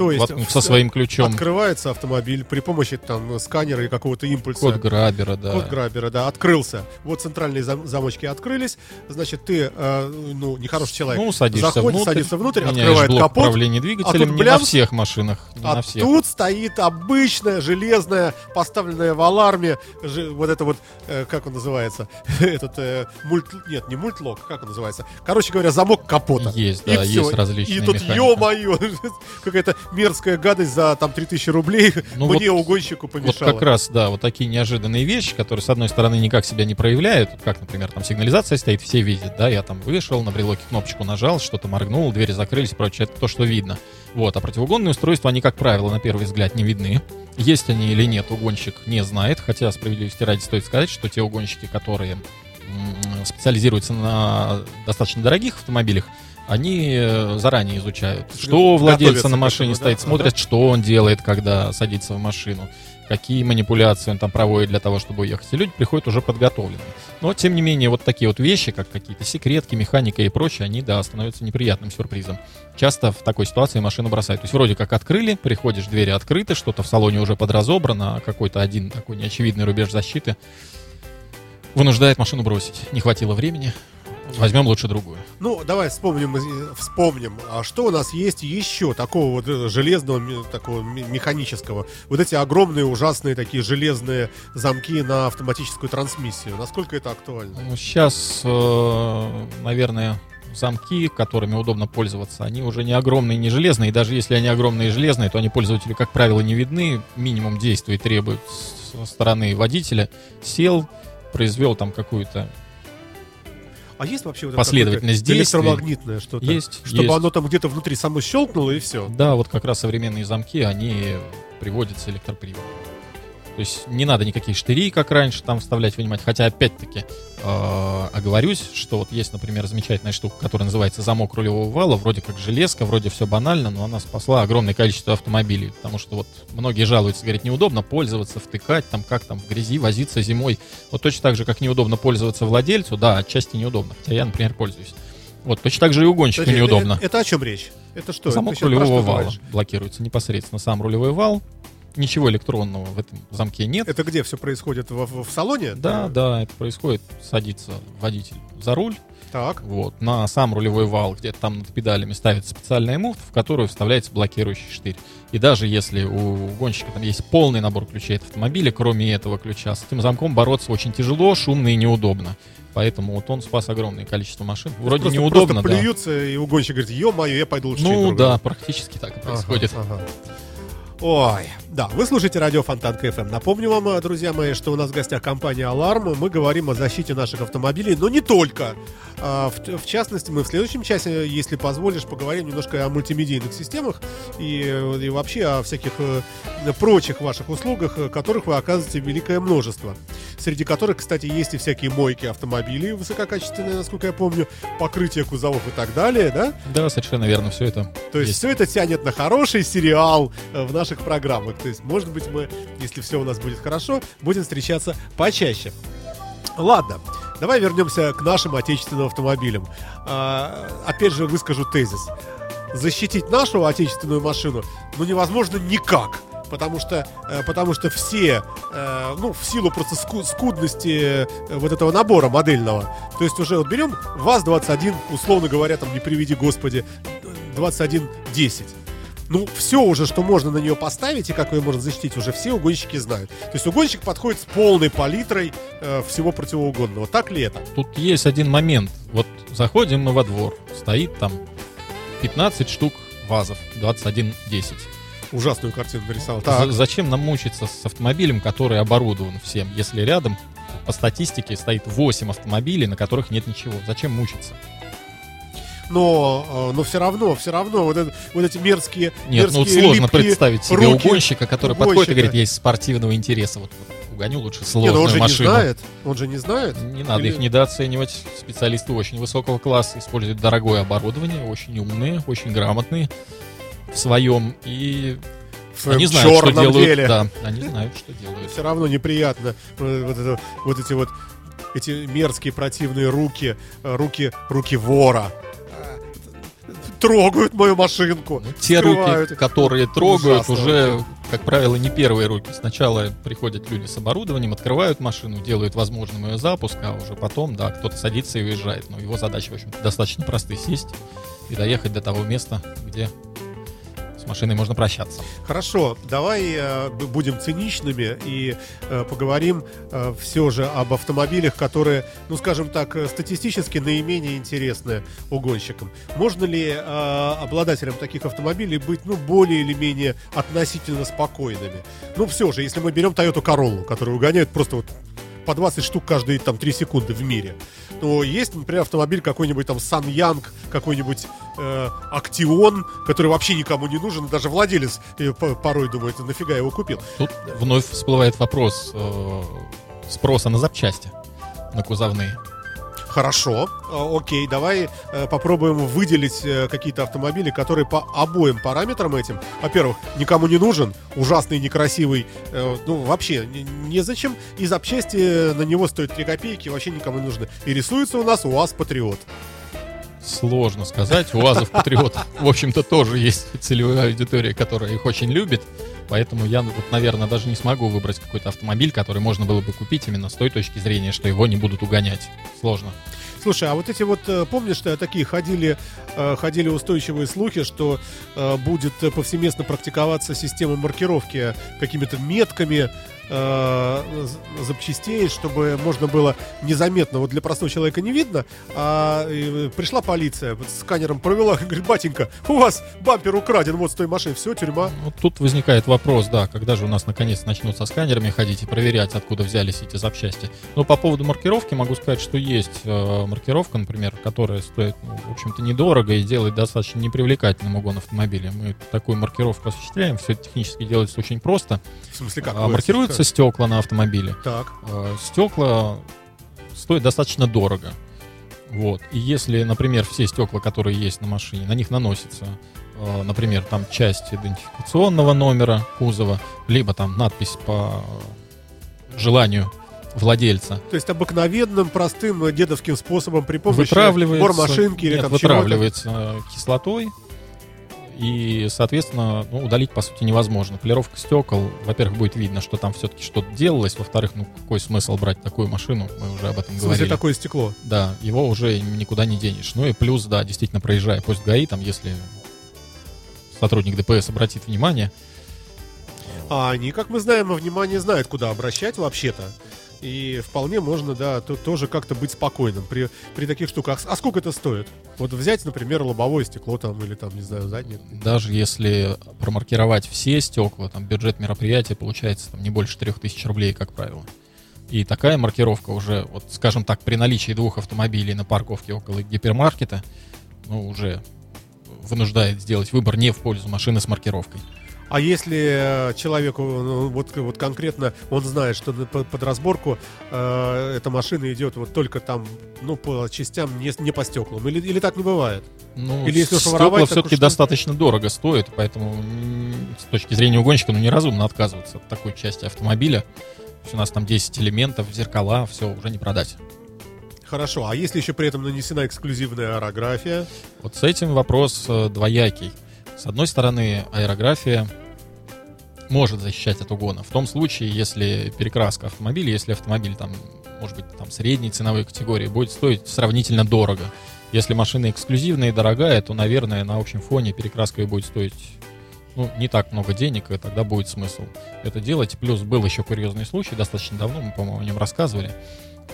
То есть воткнув со своим ключом Открывается автомобиль при помощи там сканера и какого-то импульса. код грабера, да. Код грабера, да, открылся. Вот центральные зам- замочки открылись. Значит, ты, э, ну, нехороший человек, Ну, садишься заходит, внутрь, садится внутрь, открывает блок капот, управления двигателем тут не блямс, на всех машинах, не а на всех. тут стоит обычная железная, поставленная в аларме, же- вот это вот, э, как он называется, этот э, мульт, нет, не мультлок, как он называется, короче говоря, замок капота. Есть, И да, всё. есть различные И тут, ё-моё, какая-то мерзкая гадость за там 3000 рублей Ну мне, вот- угонщику, Вот помешала. как раз, да, вот такие неожиданные вещи, которые, с одной стороны, никак себя не проявляют, как, например, там сигнализация стоит, все видят, да, я там вышел, на брелоке кнопочку нажал, что-то моргнул, двери закрылись и прочее, это то, что видно. Вот, а противоугонные устройства, они, как правило, на первый взгляд не видны. Есть они или нет, угонщик не знает, хотя, справедливости ради, стоит сказать, что те угонщики, которые специализируются на достаточно дорогих автомобилях, они э, заранее изучают, что у владельца на машине этому, да? стоит, смотрят, что он делает, когда садится в машину, какие манипуляции он там проводит для того, чтобы уехать. И люди приходят уже подготовленные. Но, тем не менее, вот такие вот вещи, как какие-то секретки, механика и прочее, они, да, становятся неприятным сюрпризом. Часто в такой ситуации машину бросают. То есть вроде как открыли, приходишь, двери открыты, что-то в салоне уже подразобрано, а какой-то один такой неочевидный рубеж защиты вынуждает машину бросить. Не хватило времени, возьмем лучше другую. Ну, давай вспомним, вспомним, а что у нас есть еще такого вот э, железного, такого ме- механического? Вот эти огромные, ужасные такие железные замки на автоматическую трансмиссию. Насколько это актуально? Ну, сейчас, э, наверное, замки, которыми удобно пользоваться, они уже не огромные, не железные. И даже если они огромные и железные, то они пользователю, как правило, не видны. Минимум действий требует со стороны водителя. Сел, произвел там какую-то А есть вообще вот Последовательность действий. электромагнитное что-то? Есть, Чтобы есть. оно там где-то внутри само щелкнуло и все. Да, вот как раз современные замки, они приводятся электроприводом. То есть не надо никаких штырей, как раньше, там вставлять, вынимать. Хотя, опять-таки, э, оговорюсь, что вот есть, например, замечательная штука, которая называется замок рулевого вала. Вроде как железка, вроде все банально, но она спасла огромное количество автомобилей. Потому что вот многие жалуются, говорят, неудобно пользоваться, втыкать, там как там в грязи возиться зимой. Вот точно так же, как неудобно пользоваться владельцу, да, отчасти неудобно. Хотя я, например, пользуюсь. Вот, точно так же и угонщику Подожди, неудобно. Это, это о чем речь? Это что? Замок рулевого вала говоришь? блокируется непосредственно сам рулевой вал. Ничего электронного в этом замке нет. Это где все происходит? В, в- в салоне? Да, да, это происходит. Садится водитель за руль, Так. вот, на сам рулевой вал, где-то там над педалями ставится специальная муфта, в которую вставляется блокирующий штырь. И даже если у гонщика там есть полный набор ключей от автомобиля, кроме этого ключа, с этим замком бороться очень тяжело, шумно и неудобно. Поэтому вот он спас огромное количество машин. Вроде просто, неудобно, просто да. плюются, и угонщик говорит, ё-моё, я пойду лучше Ну да, другое». практически так и Ага, происходит. ага. Ой, да, вы слушаете радио Фонтанка ФМ. Напомню вам, э, друзья мои, что у нас в гостях компания Аларм. Мы говорим о защите наших автомобилей, но не только. А, В, в частности, мы в следующем часе, если позволишь, поговорим немножко о мультимедийных системах и, э, и вообще о всяких э, прочих ваших услугах, которых вы оказываете великое множество. Среди которых, кстати, есть и всякие мойки автомобилей высококачественные, насколько я помню, покрытие кузовов и так далее, да? Да, совершенно верно, все это. То есть все это тянет на хороший сериал в наших программах. То есть, может быть, мы, если все у нас будет хорошо, будем встречаться почаще. Ладно, давай вернемся к нашим отечественным автомобилям. А, опять же, выскажу тезис. Защитить нашу отечественную машину, ну, невозможно никак. Потому что, э, потому что все, э, ну, в силу просто ску- скудности э, вот этого набора модельного. То есть уже вот берем ВАЗ-21, условно говоря, там, не приведи господи, 2110. Ну, все уже, что можно на нее поставить и как ее можно защитить, уже все угонщики знают. То есть угонщик подходит с полной палитрой э, всего противоугонного. Так ли это? Тут есть один момент. Вот заходим мы во двор, стоит там 15 штук вазов, 2110. Ужасную картину нарисовал. Так. Зачем нам мучиться с автомобилем, который оборудован всем, если рядом по статистике стоит 8 автомобилей, на которых нет ничего? Зачем мучиться? Но, э, но все равно, все равно, вот, это- вот эти мерзкие, Нет, ну вот мерзкие сложно представить себе руки угонщика, который подходит и угонщика. говорит, я из спортивного интереса. Вот, угоню лучше Не, сложную ну он же машину. не знает. Он же не знает. Не надо Или- их недооценивать. Специалисты очень высокого класса используют дорогое оборудование, очень умные, очень грамотные в своем. И В своем они знают, что черном делают. деле. Да, они знают, что делают. Все равно неприятно. э, Вот, это- вот эти вот эти мерзкие противные руки, э, руки, руки вора. Трогают мою машинку. Ну, те руки, которые трогают, Ужасно уже, как правило, не первые руки. Сначала приходят люди с оборудованием, открывают машину, делают возможным ее запуск, а уже потом, да, кто-то садится и уезжает. Но его задача, в общем-то, достаточно простая: сесть и доехать до того места, где машиной можно прощаться. Хорошо, давай э, будем циничными и э, поговорим все же об автомобилях, которые, ну скажем так, э, статистически наименее интересны угонщикам. Можно ли э, обладателям таких автомобилей быть, ну, более или менее относительно спокойными? Ну, все же, если мы берем Toyota Corolla, которую угоняют просто вот по 20 штук каждые там 3 секунды в мире. То есть, например, автомобиль какой-нибудь там Сан Янг, какой-нибудь э, Актион, который вообще никому не нужен, даже владелец э, по- порой думает, нафига я его купил. Тут вновь всплывает вопрос э, спроса на запчасти, на кузовные. Хорошо, э, окей, давай э, попробуем выделить э, какие-то автомобили, которые по обоим параметрам этим, во-первых, никому не нужен, ужасный, некрасивый, э, ну вообще не- незачем, и запчасти на него стоят 3 копейки, вообще никому не нужны. И рисуется у нас УАЗ Патриот. Сложно сказать. УАЗов Патриот, в общем-то, тоже есть целевая аудитория, которая их очень любит. Поэтому я, вот, наверное, даже не смогу выбрать какой-то автомобиль, который можно было бы купить именно с той точки зрения, что его не будут угонять. Сложно. Слушай, а вот эти вот, э, помнишь, что такие ходили, э, ходили устойчивые слухи, что э, будет повсеместно практиковаться система маркировки какими-то метками, э, запчастей, чтобы можно было незаметно, вот для простого человека не видно, а э, пришла полиция, вот сканером провела, говорит, батенька, у вас бампер украден вот с той машины, все, тюрьма. Вот тут возникает вопрос, да, когда же у нас наконец начнут со сканерами ходить и проверять, откуда взялись эти запчасти. Но по поводу маркировки могу сказать, что есть э, маркировка, например, которая стоит, ну, в общем-то, недорого и делает достаточно непривлекательным угон автомобиля. Мы такую маркировку осуществляем, все это технически делается очень просто. В смысле, как? А, вы маркируются стекла на автомобиле. Так. Э, Стекла стоят достаточно дорого. Вот. И если, например, все стекла, которые есть на машине, на них наносится, э, например, там часть идентификационного номера кузова, либо там надпись по желанию владельца, То есть обыкновенным, простым э, дедовским способом при помощи бормашинки или нет, там вытравливается кислотой, и, соответственно, ну, удалить, по сути, невозможно. Полировка стекол, во-первых, будет видно, что там все-таки что-то делалось, во-вторых, ну, какой смысл брать такую машину, мы уже об этом В смысле, говорили. такое стекло. Да, его уже никуда не денешь. Ну и плюс, да, действительно, проезжая пост ГАИ, там, если сотрудник ДПС обратит внимание, А они, как мы знаем, внимание знают, куда обращать вообще-то. И вполне можно, да, то- тоже как-то быть спокойным при, при таких штуках. А сколько это стоит? Вот взять, например, лобовое стекло там или там, не знаю, заднее. даже если промаркировать все стекла, там бюджет мероприятия получается там, не больше 3000 рублей, как правило. И такая маркировка уже, вот скажем так, при наличии двух автомобилей на парковке около гипермаркета, ну, уже вынуждает сделать выбор не в пользу машины с маркировкой. А если э, человеку, ну, вот, вот конкретно, он знает, что под, разборку э, эта машина идет вот только там, ну, по частям, не, не по стеклам. Или, или так не бывает? Ну, Или если стекла все-таки уж достаточно дорого стоят, поэтому с точки зрения угонщика, ну, неразумно отказываться от такой части автомобиля. У нас там 10 элементов, зеркала, все, уже не продать. Хорошо. А если еще при этом нанесена эксклюзивная аэрография? Вот с этим вопрос э, двоякий. С одной стороны, аэрография может защищать от угона. В том случае, если перекраска автомобиля, если автомобиль там, может быть, там средней ценовой категории, будет стоить сравнительно дорого. Если машина эксклюзивная и дорогая, то, наверное, на общем фоне перекраска ее будет стоить ну, не так много денег, и тогда будет смысл это делать. Плюс был еще курьезный случай, достаточно давно, мы, по-моему, о нем рассказывали.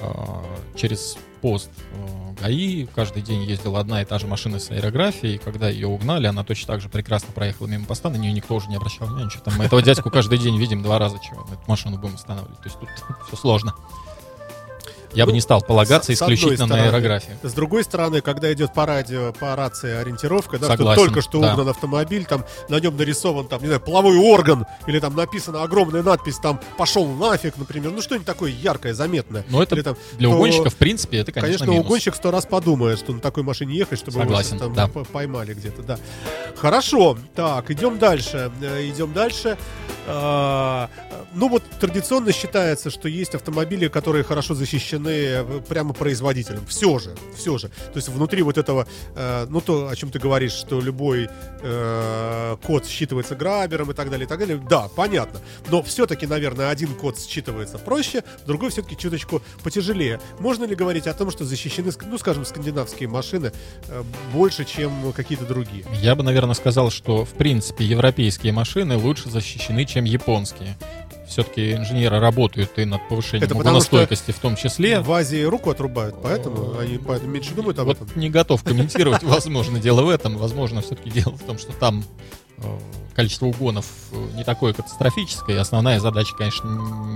А, Через пост э, ГАИ каждый день ездила одна и та же машина с аэрографией, когда ее угнали, она точно так же прекрасно проехала мимо поста, на нее никто уже не обращал внимания, что там мы этого дядьку каждый день видим два раза, чего эту машину будем останавливать. То есть тут все сложно. Я бы Ну, не стал полагаться с- с исключительно на стороны. аэрографию. С другой стороны, когда идет по радио, по рации ориентировка, да, что Согласен, только что да. угнан автомобиль, там на нем нарисован там, не знаю, половой орган, или там написана огромная надпись, там пошел нафиг, например, ну что-нибудь такое яркое, заметное. Но это Или там, для то, угонщика, в принципе, это, конечно, Конечно, минус. угонщик сто раз подумает, что на такой машине ехать, чтобы его Согласен, сейчас там да. поймали где-то, да. Хорошо, так, идем дальше, э, идем дальше. А, Ну вот традиционно считается, что есть автомобили, которые хорошо защищены э, прямо производителем. Все же, все же. То есть внутри вот этого, э, ну то, о чем ты говоришь, что любой э, код считывается грабером и так далее, и так далее. Да, понятно. Но все-таки, наверное, один код считывается проще, другой все-таки чуточку потяжелее. Можно ли говорить о том, что защищены, ну, скажем, скандинавские машины э, больше, чем какие-то другие? Я бы, наверное, сказал, что, в принципе, европейские машины лучше защищены, чем японские. Все-таки инженеры работают и над повышением Это угоностойкости в том числе. В Азии руку отрубают, поэтому они поэтому меньше думают об Вот этом. не готов комментировать, возможно, дело в этом. Возможно, все-таки дело в том, что там э, количество угонов э, не такое катастрофическое. И основная задача, конечно,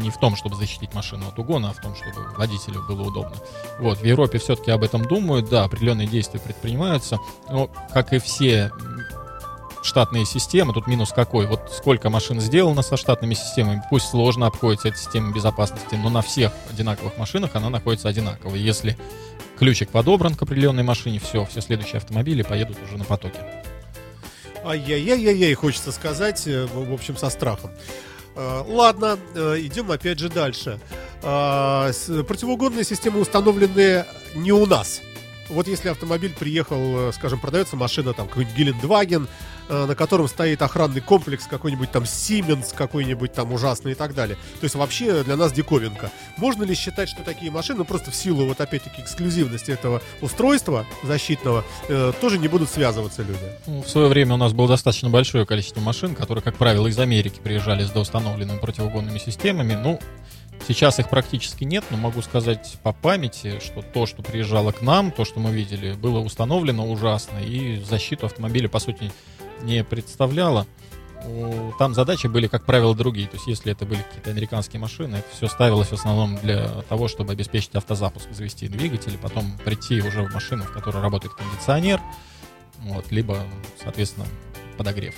не в том, чтобы защитить машину от угона, а в том, чтобы водителю было удобно. Вот, в Европе все-таки об этом думают, да, определенные действия предпринимаются, но, как и все штатные системы, тут минус какой? Вот сколько машин сделано со штатными системами, пусть сложно обходится эта система безопасности, но на всех одинаковых машинах она находится одинаково. Если ключик подобран к определенной машине, все, все следующие автомобили поедут уже на потоке. Ай-яй-яй-яй, хочется сказать, э, в общем, со страхом. Э, Ладно, э, идем опять же дальше. Противоугонные системы установлены не у нас. Вот если автомобиль приехал, скажем, продается машина, там, какой-нибудь Гелендваген, на котором стоит охранный комплекс какой-нибудь там Siemens какой-нибудь там ужасный и так далее. То есть вообще для нас диковинка. Можно ли считать, что такие машины, ну, просто в силу вот опять-таки эксклюзивности этого устройства защитного, э, тоже не будут связываться люди? Ну, в свое время у нас было достаточно большое количество машин, которые, как правило, из Америки приезжали с доустановленными противоугонными системами. Ну, Сейчас их практически нет, но могу сказать по памяти, что то, что приезжало к нам, то, что мы видели, было установлено ужасно, и защиту автомобиля, по сути, не представляло. Там задачи были, как правило, другие. То есть, если это были какие-то американские машины, это все ставилось в основном для того, чтобы обеспечить автозапуск, завести двигатель, потом прийти уже в машину, в которой работает кондиционер, вот, либо, соответственно, подогрев.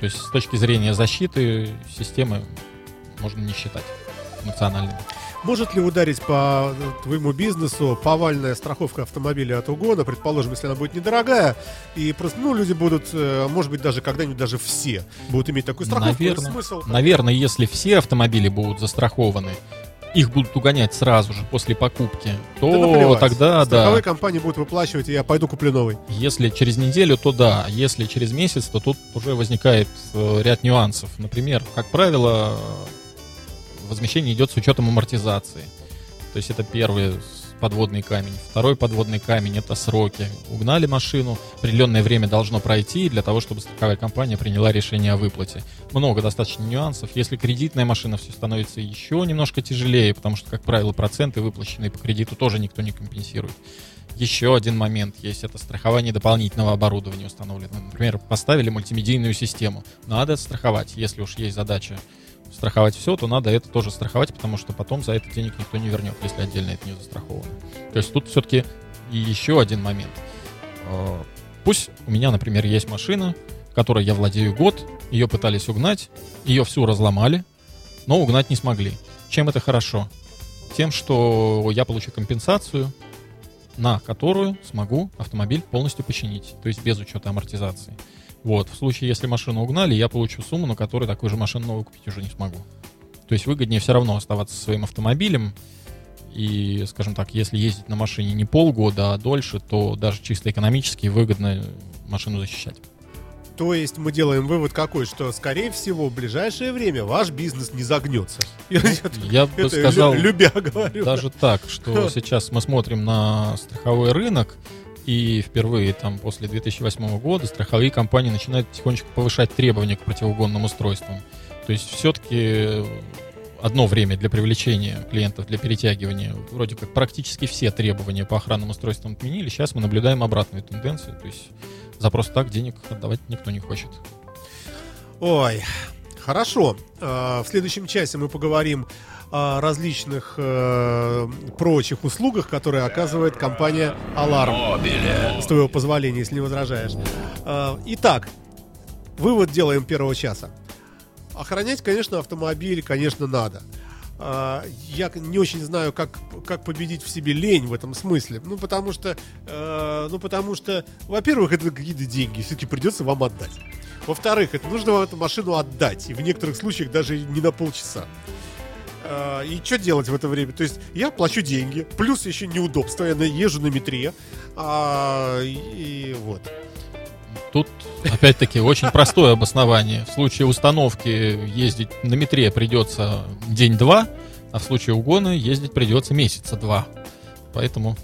То есть, с точки зрения защиты системы можно не считать национальными. Может ли ударить по твоему бизнесу повальная страховка автомобиля от угона, предположим, если она будет недорогая, и просто, ну, люди будут, э, может быть, даже когда-нибудь даже все будут иметь такую страховку. Наверное, смысл... наверное, если все автомобили будут застрахованы, их будут угонять сразу же после покупки, то да тогда Страховые да. компании будут выплачивать, и я пойду куплю новый. Если через неделю, то да. Если через месяц, то тут уже возникает э, ряд нюансов. Например, как правило, возмещение идет с учетом амортизации. То есть это первый подводный камень. Второй подводный камень — это сроки. Угнали машину, определенное время должно пройти для того, чтобы страховая компания приняла решение о выплате. Много достаточно нюансов. Если кредитная машина, все становится еще немножко тяжелее, потому что, как правило, проценты, выплаченные по кредиту, тоже никто не компенсирует. Еще один момент есть, это страхование дополнительного оборудования установлено. Например, поставили мультимедийную систему. Надо страховать, если уж есть задача страховать все, то надо это тоже страховать, потому что потом за это денег никто не вернет, если отдельно это не застраховано. То есть тут все-таки еще один момент. А, пусть у меня, например, есть машина, которой я владею год, ее пытались угнать, ее всю разломали, но угнать не смогли. Чем это хорошо? Тем, что я получу компенсацию, на которую смогу автомобиль полностью починить, то есть без учета амортизации. Вот, в случае, если машину угнали, я получу сумму, на которой такую же машину новую купить уже не смогу. То есть выгоднее все равно оставаться со своим автомобилем. И, скажем так, если ездить на машине не полгода, а дольше, то даже чисто экономически выгодно машину защищать. То есть мы делаем вывод какой, что, скорее всего, в ближайшее время ваш бизнес не загнется. Ну, я бы сказал, любя говорю. Даже так, что сейчас мы смотрим на страховой рынок, и впервые там после 2008 года страховые компании начинают потихонечку повышать требования к противоугонным устройствам. То есть все-таки одно время для привлечения клиентов, для перетягивания, вроде как практически все требования по охранным устройствам отменили. Сейчас мы наблюдаем обратную тенденцию. То есть за просто так денег отдавать никто не хочет. Ой, хорошо. А, в следующем часе мы поговорим о различных э, прочих услугах, которые оказывает компания Alarm. С твоего позволения, если не возражаешь. Э, итак, вывод делаем первого часа. Охранять, конечно, автомобиль, конечно, надо. Uh, я не очень знаю, как, как победить в себе лень в этом смысле. Ну, потому что, uh, ну, потому что, во-первых, это какие-то деньги, все-таки придется вам отдать. Во-вторых, это нужно вам эту машину отдать, и в некоторых случаях даже не на полчаса. А, и что делать в это время? То есть я плачу деньги, плюс еще неудобства, я езжу на метре. А, и, и вот. Тут, опять-таки, очень простое обоснование. В случае установки ездить на метре придется день-два, а в случае угона ездить придется месяца два. Поэтому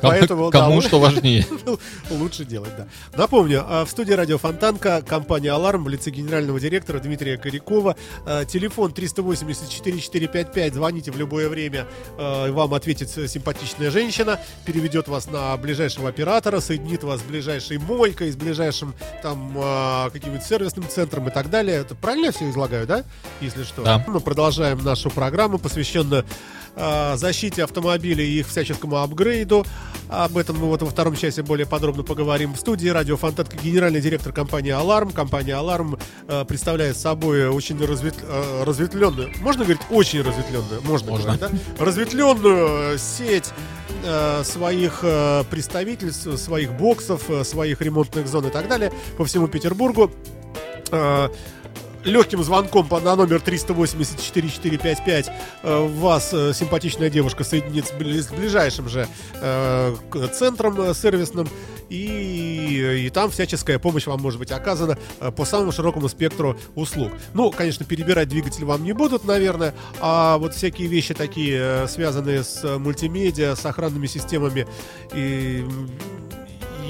поэтому, Кому да, что важнее. Лучше делать, да. Напомню, э, в студии радио Фонтанка компания «Аларм» в лице генерального директора Дмитрия Корякова. Э, телефон 380-4455. Звоните в любое время. Вам ответит симпатичная женщина, переведет вас на ближайшего оператора, соединит вас с ближайшей мойкой, с ближайшим там каким-нибудь сервисным центром и так далее. Это правильно я все излагаю, да? Если что. Да. Мы продолжаем нашу программу, посвященную защите автомобилей и их всяческому апгрейду. Об этом мы вот во втором части более подробно поговорим. В студии радио Фонтанка генеральный директор компании «Аларм». Компания «Аларм» э, представляет собой очень развет, э, разветвленную, можно говорить, очень разветвленную, можно, можно. говорить, да? Разветвленную сеть э, своих э, представительств, своих боксов, своих ремонтных зон и так далее по всему Петербургу. Легким звонком на номер 384-455 э, вас э, симпатичная девушка соединит с, бли- с ближайшим же э, центром сервисным, и, и там всяческая помощь вам может быть оказана по самому широкому спектру услуг. Ну, конечно, перебирать двигатель вам не будут, наверное, а вот всякие вещи такие, связанные с мультимедиа, с охранными системами и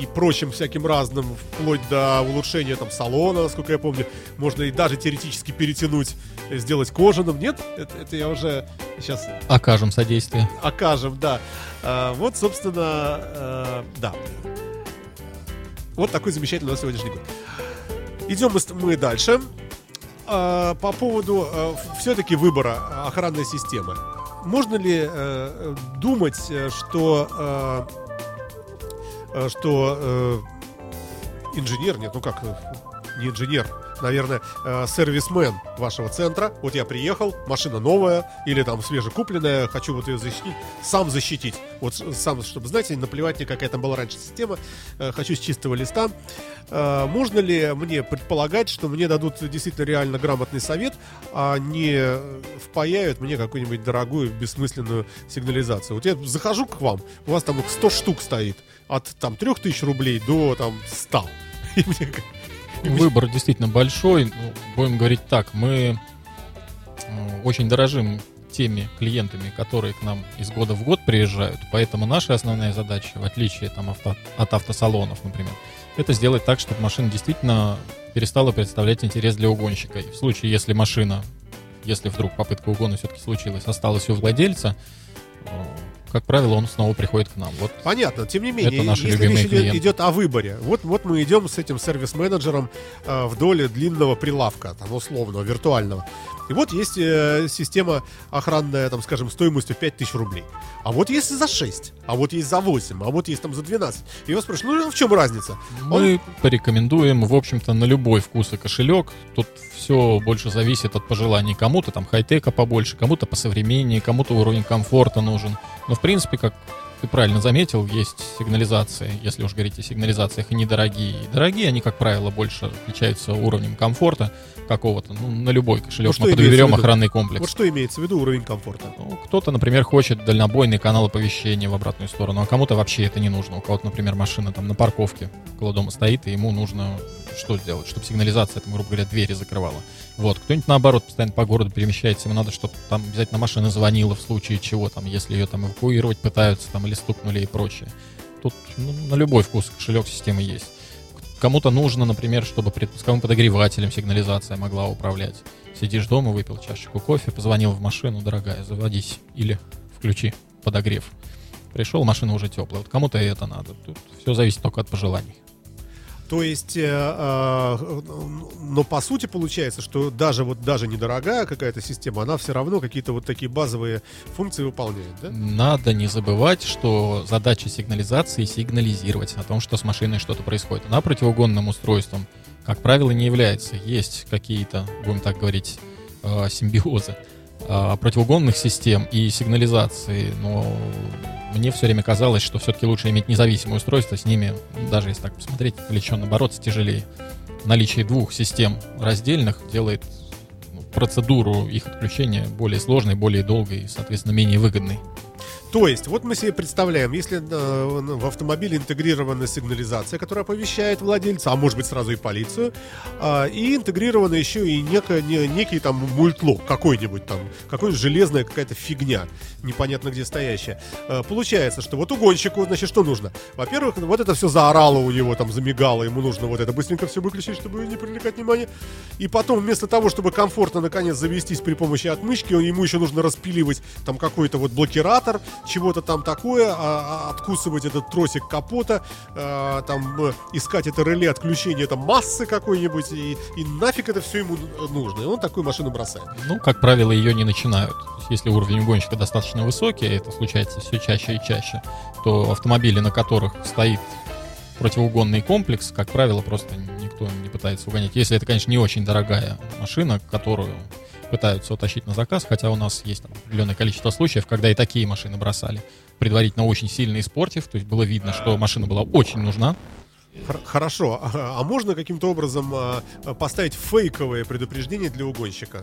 и прочим всяким разным, вплоть до улучшения там салона, насколько я помню, можно и даже теоретически перетянуть, э, сделать кожаным. Нет, это, это я уже сейчас Окажем содействие. окажем, да. А, вот, собственно, э, да. Вот такой замечательный у нас сегодняшний год. Идем мы, дальше. А, по поводу все-таки выбора охранной системы. Можно ли э, думать, э, что, э, э, что э, инженер, нет, ну как, э, не инженер, наверное, э, сервисмен вашего центра. Вот я приехал, машина новая или там свежекупленная, хочу вот ее защитить, сам защитить. Вот сам, чтобы, знаете, наплевать мне, какая там была раньше система, э, хочу с чистого листа. Э, можно ли мне предполагать, что мне дадут действительно реально грамотный совет, а не впаяют мне какую-нибудь дорогую, бессмысленную сигнализацию? Вот я захожу к вам, у вас там их 100 штук стоит, от там 3000 рублей до там 100. И мне Выбор действительно большой. Ну, будем говорить так, мы э, очень дорожим теми клиентами, которые к нам из года в год приезжают. Поэтому наша основная задача, в отличие там, авто- от автосалонов, например, это сделать так, чтобы машина действительно перестала представлять интерес для угонщика. И в случае, если машина, если вдруг попытка угона все-таки случилась, осталась у владельца, э, как правило, он снова приходит к нам. Вот Понятно, тем не менее, Это наши если речь идет, идет о выборе, вот, вот мы идем с этим сервис-менеджером э, вдоль длинного прилавка, там, условного, виртуального. И вот есть э, система охранная, там, скажем, стоимостью 5000 рублей. А вот есть за 6, а вот есть за 8, а вот есть там за 12. И вас спрашивают, ну в чем разница? Мы порекомендуем, в общем-то, на любой вкус и кошелек. Тут все больше зависит от пожеланий. Кому-то там хай-тека побольше, кому-то посовременнее, кому-то уровень комфорта нужен. Но, в принципе, как ты правильно заметил, есть сигнализации, если уж говорить о сигнализациях, и недорогие. И дорогие, они, как правило, больше отличаются уровнем комфорта какого-то. Ну, на любой кошелек Ну, мы подберем охранный комплекс. Вот что имеется в виду уровень комфорта? Ну, кто-то, например, хочет дальнобойный канал оповещения в обратную сторону, а кому-то вообще это не нужно. У кого-то, например, машина там на парковке около дома стоит, и ему нужно что сделать, чтобы сигнализация, там, грубо говоря, двери закрывала. Вот, кто-нибудь наоборот постоянно по городу перемещается, ему надо, чтобы там обязательно машина звонила в случае чего, там, если ее там эвакуировать пытаются, там, или стукнули и прочее. Тут ну, на любой вкус кошелек системы есть. Кому-то нужно, например, чтобы предпусковым подогревателем сигнализация могла управлять. Сидишь дома, выпил чашечку кофе, позвонил в машину, дорогая, заводись или включи подогрев. Пришел, машина уже теплая. Вот кому-то это надо. Тут все зависит только от пожеланий. То есть, э, э, но по сути получается, что даже вот даже недорогая какая-то система, она все равно какие-то вот такие базовые функции выполняет, да? Надо не забывать, что задача сигнализации сигнализировать о том, что с машиной что-то происходит. Она противоугонным устройством, как правило, не является. Есть какие-то, будем так говорить, э, симбиозы э, противоугонных систем и сигнализации, но мне все время казалось, что все-таки лучше иметь независимое устройство, с ними, даже если так посмотреть, отвлеченно бороться тяжелее. Наличие двух систем раздельных делает ну, процедуру их отключения более сложной, более долгой и, соответственно, менее выгодной. То есть, вот мы себе представляем, если э, в автомобиле интегрирована сигнализация, которая оповещает владельца, а может быть сразу и полицию, а, и интегрирована еще и некое, не- некий там мультлок какой-нибудь там, какой-нибудь железная какая-то фигня, непонятно где стоящая. Э, Получается, что вот угонщику, значит, что нужно? Во-первых, вот это все заорало у него, там замигало, ему нужно вот это быстренько все выключить, чтобы не привлекать внимание. И потом, вместо того, чтобы комфортно наконец завестись при помощи отмычки, ему еще нужно распиливать там какой-то вот блокиратор, чего-то там такое, а- а- откусывать этот тросик капота, а, там э, искать это реле отключения там массы какой-нибудь, и, и нафиг это все ему нужно. И он такую машину бросает. Ну, как правило, ее не начинают. Если уровень угонщика достаточно высокий, это случается все чаще и чаще, то автомобили, на которых стоит противоугонный комплекс, как правило, просто никто не пытается угонять. Если это, конечно, не очень дорогая машина, которую пытаются утащить на заказ, хотя у нас есть там определенное количество случаев, когда и такие машины бросали, предварительно очень сильно испортив, то есть было видно, что машина была очень нужна, Хор- Хорошо. А а можно каким-то образом а, а, поставить фейковое предупреждение для угонщика?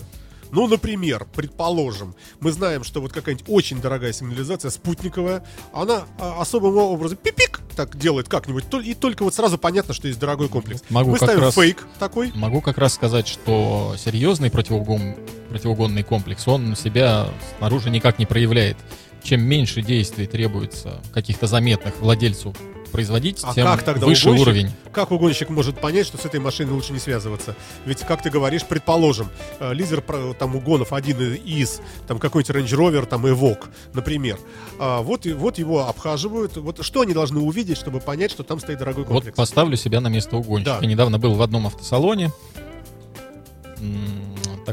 Ну, например, предположим, мы знаем, что вот какая-нибудь очень дорогая сигнализация спутниковая, она а, особым образом пипик так делает как-нибудь, и только вот сразу понятно, что есть дорогой комплекс. Могу мы как ставим раз- фейк такой. Могу как раз сказать, что серьезный противоугон, противоугонный комплекс, он себя снаружи никак не проявляет. Чем меньше действий требуется каких-то заметных владельцу производить, А тем как тогда выше угонщик, уровень. Как угонщик может понять, что с этой машиной лучше не связываться? Ведь, как ты говоришь, предположим, э, лидер там угонов один из, там какой-нибудь Range Rover, там Evoque, например. А, вот, и- вот его обхаживают. Вот что они должны увидеть, чтобы понять, что там стоит дорогой Вот комплекс? поставлю себя на место угонщика. Да. Я недавно был в одном автосалоне,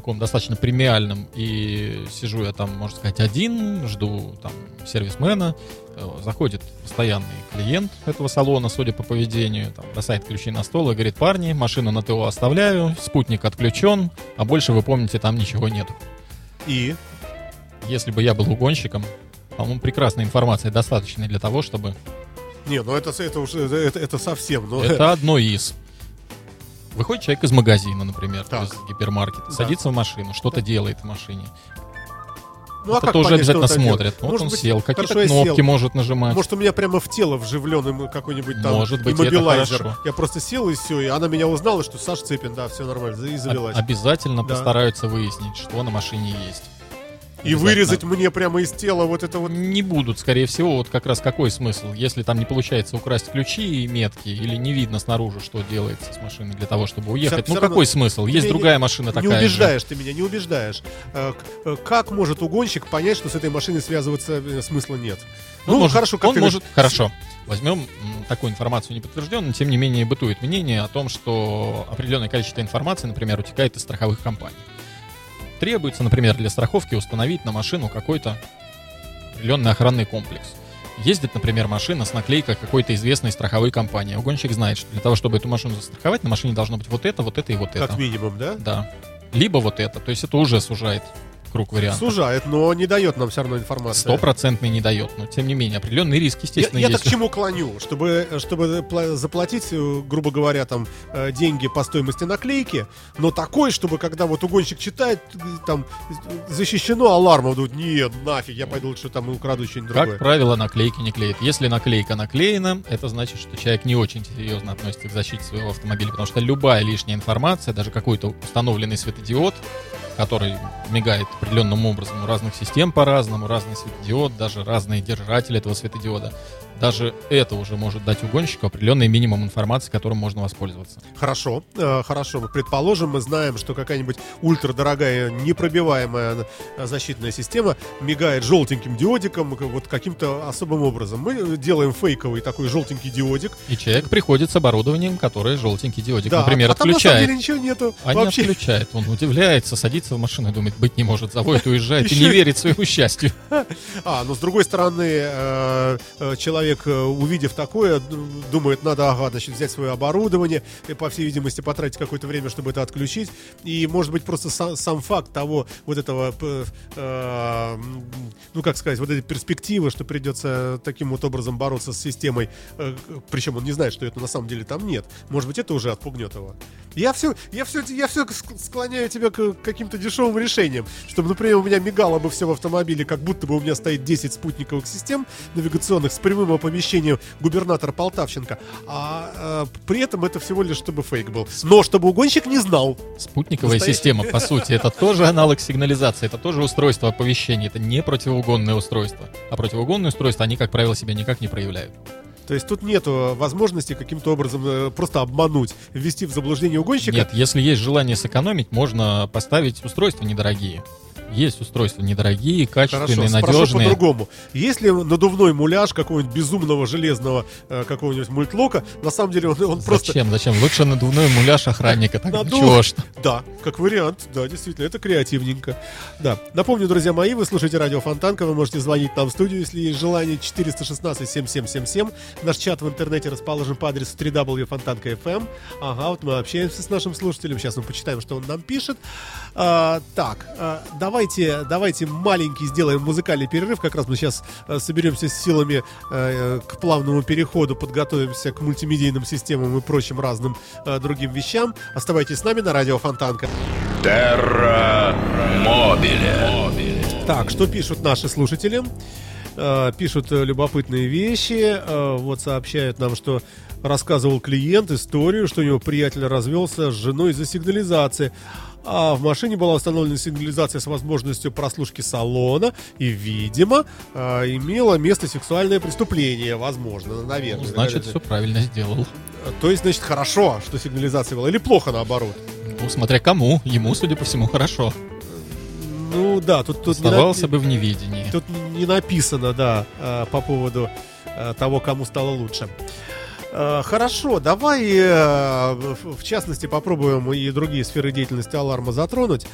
таком достаточно премиальном, и сижу я там, можно сказать, один, жду там сервисмена, Э, заходит постоянный клиент этого салона, судя по поведению, там, бросает ключи на стол и говорит, парни, машину на ТО оставляю, спутник отключен, а больше вы помните, там ничего нет. И Если бы я был угонщиком, по-моему, прекрасной информации достаточной для того, чтобы... не, ну это это уже это, это совсем, ну Это одно из. Выходит человек из магазина, например, Так. из гипермаркета, Да. садится в машину, что-то делает в машине. ну, а это как тоже понять, обязательно смотрят. Вот Может он быть, сел, какие-то кнопки сел. может нажимать. Может, у меня прямо в тело вживлен какой-нибудь там Может быть, это. Я просто сел и все, и она меня узнала, что Саш Цепин, да, все нормально, и Об- завелась. обязательно Да. постараются выяснить, что на машине есть. И вырезать мне прямо из тела вот это вот. Не будут, скорее всего, вот как раз какой смысл, если там не получается украсть ключи и метки, или не видно снаружи, что делается с машиной для того, чтобы уехать. всё ну равно какой смысл? Есть другая не- машина Не такая же. убеждаешь ты меня, не убеждаешь. Э, э, Как может угонщик понять, что с этой машиной связываться э, смысла нет? Он ну, может, хорошо, как он ты может, хорошо. Возьмем такую информацию не подтвержденную, тем не менее бытует мнение о том, что определенное количество информации, например, утекает из страховых компаний. Требуется, например, для страховки установить на машину какой-то определенный охранный комплекс. Ездит, например, машина с наклейкой какой-то известной страховой компании. Угонщик знает, что для того, чтобы эту машину застраховать, на машине должно быть вот это, вот это и вот это. Как минимум, да? Да. Либо вот это. То есть это уже сужает круг вариантов. Сужает, но не дает нам все равно информации. Стопроцентный не дает, но тем не менее определенный риск, Я, естественно, я есть. так к чему клоню? Чтобы, чтобы пла- заплатить, э, грубо говоря, там э, деньги по стоимости наклейки, но такой, чтобы когда вот угонщик читает, э, там защищено алармом, думает, нет, нафиг, я пойду лучше там и украду что-нибудь Как другое. правило, наклейки не клеят. Если наклейка наклеена, это значит, что человек не очень серьезно относится к защите своего автомобиля, потому что любая лишняя информация, даже какой-то установленный светодиод, который мигает определенным образом у разных систем по-разному, разный светодиод, даже разные держатели этого светодиода, даже это уже может дать угонщику определенный минимум информации, которым можно воспользоваться. Хорошо, э, хорошо. Предположим, мы знаем, что какая-нибудь ультрадорогая, непробиваемая э, защитная система мигает желтеньким диодиком, вот каким-то особым образом. Мы делаем фейковый такой желтенький диодик. И человек приходит с оборудованием, которое желтенький диодик, Да, например, а там на самом отключает. деле ничего нету. А не Вообще. отключает. Он удивляется, садится в машину и думает, быть не может, заводит, уезжает и не верит своему счастью. А, но с другой стороны, э, э, человек, э, увидев такое, думает, надо, ага, значит, взять свое оборудование, и, по всей видимости, потратить какое-то время, чтобы это отключить. И, может быть, просто сам, сам факт того, вот этого, э, ну, как сказать, вот этой перспективы, что придется таким вот образом бороться с системой, э, причем он не знает, что это на самом деле там нет. Может быть, это уже отпугнет его. Я все, я все, я все склоняю тебя к каким-то дешевым решениям, чтобы, например, у меня мигало бы все в автомобиле, как будто бы у меня стоит 10 спутниковых систем навигационных с прямым оповещением губернатора Полтавченко, а э, при этом это всего лишь чтобы фейк был. Но чтобы угонщик не знал. Спутниковая система, по сути, это тоже аналог сигнализации, это тоже устройство оповещения, это не противоугонное устройство. А противоугонные устройства, они, как правило, себя никак не проявляют. То есть тут нету возможности каким-то образом э, просто обмануть, ввести в заблуждение угонщика. Нет, если есть желание сэкономить, можно поставить устройства недорогие. Есть устройства недорогие, Хорошо, качественные, спрошу надежные. по-другому. Если надувной муляж какого-нибудь безумного железного э, какого-нибудь мультлока, на самом деле он, он просто... Зачем? Зачем? Лучше надувной муляж охранника. Так Надул. чего ж. Да, как вариант, да, действительно, это креативненько. Да, напомню, друзья мои, вы слушаете радио Фонтанка, вы можете звонить нам в студию, если есть желание, 416-7777. Наш чат в интернете расположен по адресу www.fontanka.fm. Ага, вот мы общаемся с нашим слушателем, сейчас мы почитаем, что он нам пишет. А, так, а, давай давайте, давайте маленький сделаем музыкальный перерыв. Как раз мы сейчас э, соберемся с силами э, к плавному переходу, подготовимся к мультимедийным системам и прочим разным э, другим вещам. Оставайтесь с нами на радио Фонтанка. Терра Мобиле. Так, что пишут наши слушатели? Пишут любопытные вещи. Вот сообщают нам, что рассказывал клиент историю, что у него приятель развелся с женой из-за сигнализации. А в машине была установлена сигнализация с возможностью прослушки салона, и, видимо, э, имело место сексуальное преступление, возможно, наверное. Ну, значит, все правильно сделал. То есть, значит, хорошо, что сигнализация была, или плохо наоборот? Ну, смотря кому. Ему, судя по всему, хорошо. Ну да, тут, тут не Оставался напи- бы в неведении. Тут не написано, да, э, по поводу э, того, кому стало лучше. Э, Хорошо, давай э, в в частности попробуем и другие сферы деятельности аларма затронуть.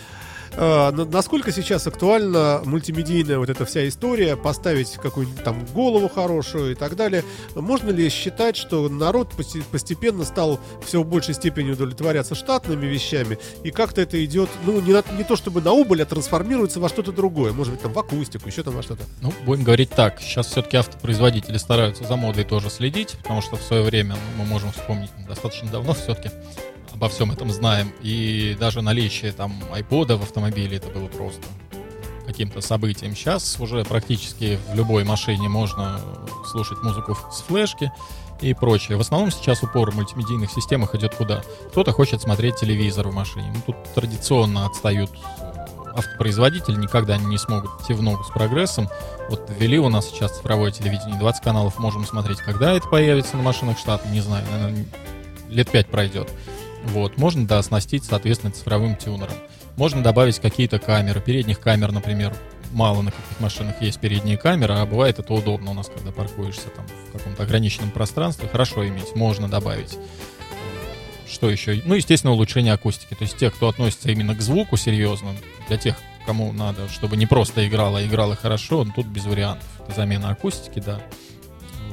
На- Насколько сейчас актуальна мультимедийная вот эта вся история, поставить какую-нибудь там голову хорошую и так далее? Можно ли считать, что народ постепенно стал все в большей степени удовлетворяться штатными вещами, и как-то это идет, ну, не, на- не то чтобы на убыль, а трансформируется во что-то другое, может быть, там в акустику, еще там во что-то. Ну, будем говорить так. Сейчас все-таки автопроизводители стараются за модой тоже следить, потому что в свое время ну, мы можем вспомнить достаточно давно все-таки обо всем этом знаем. И даже наличие там айпода в автомобиле это было просто каким-то событием. Сейчас уже практически в любой машине можно слушать музыку с флешки и прочее. В основном сейчас упор в мультимедийных системах идет куда? Кто-то хочет смотреть телевизор в машине. Ну, тут традиционно отстают автопроизводители, никогда они не смогут идти в ногу с прогрессом. Вот ввели у нас сейчас цифровое телевидение, 20 каналов можем смотреть, когда это появится на машинах штата, не знаю, наверное, лет 5 пройдет. Вот, можно, да, оснастить, соответственно, цифровым тюнером. Можно добавить какие-то камеры, передних камер, например, мало на каких машинах есть передние камеры, а бывает это удобно у нас, когда паркуешься там в каком-то ограниченном пространстве, хорошо иметь, можно добавить. Что еще? Ну, естественно, улучшение акустики. То есть те, кто относится именно к звуку серьезно, для тех, кому надо, чтобы не просто играло, а играло хорошо, ну, тут без вариантов. Это замена акустики, да.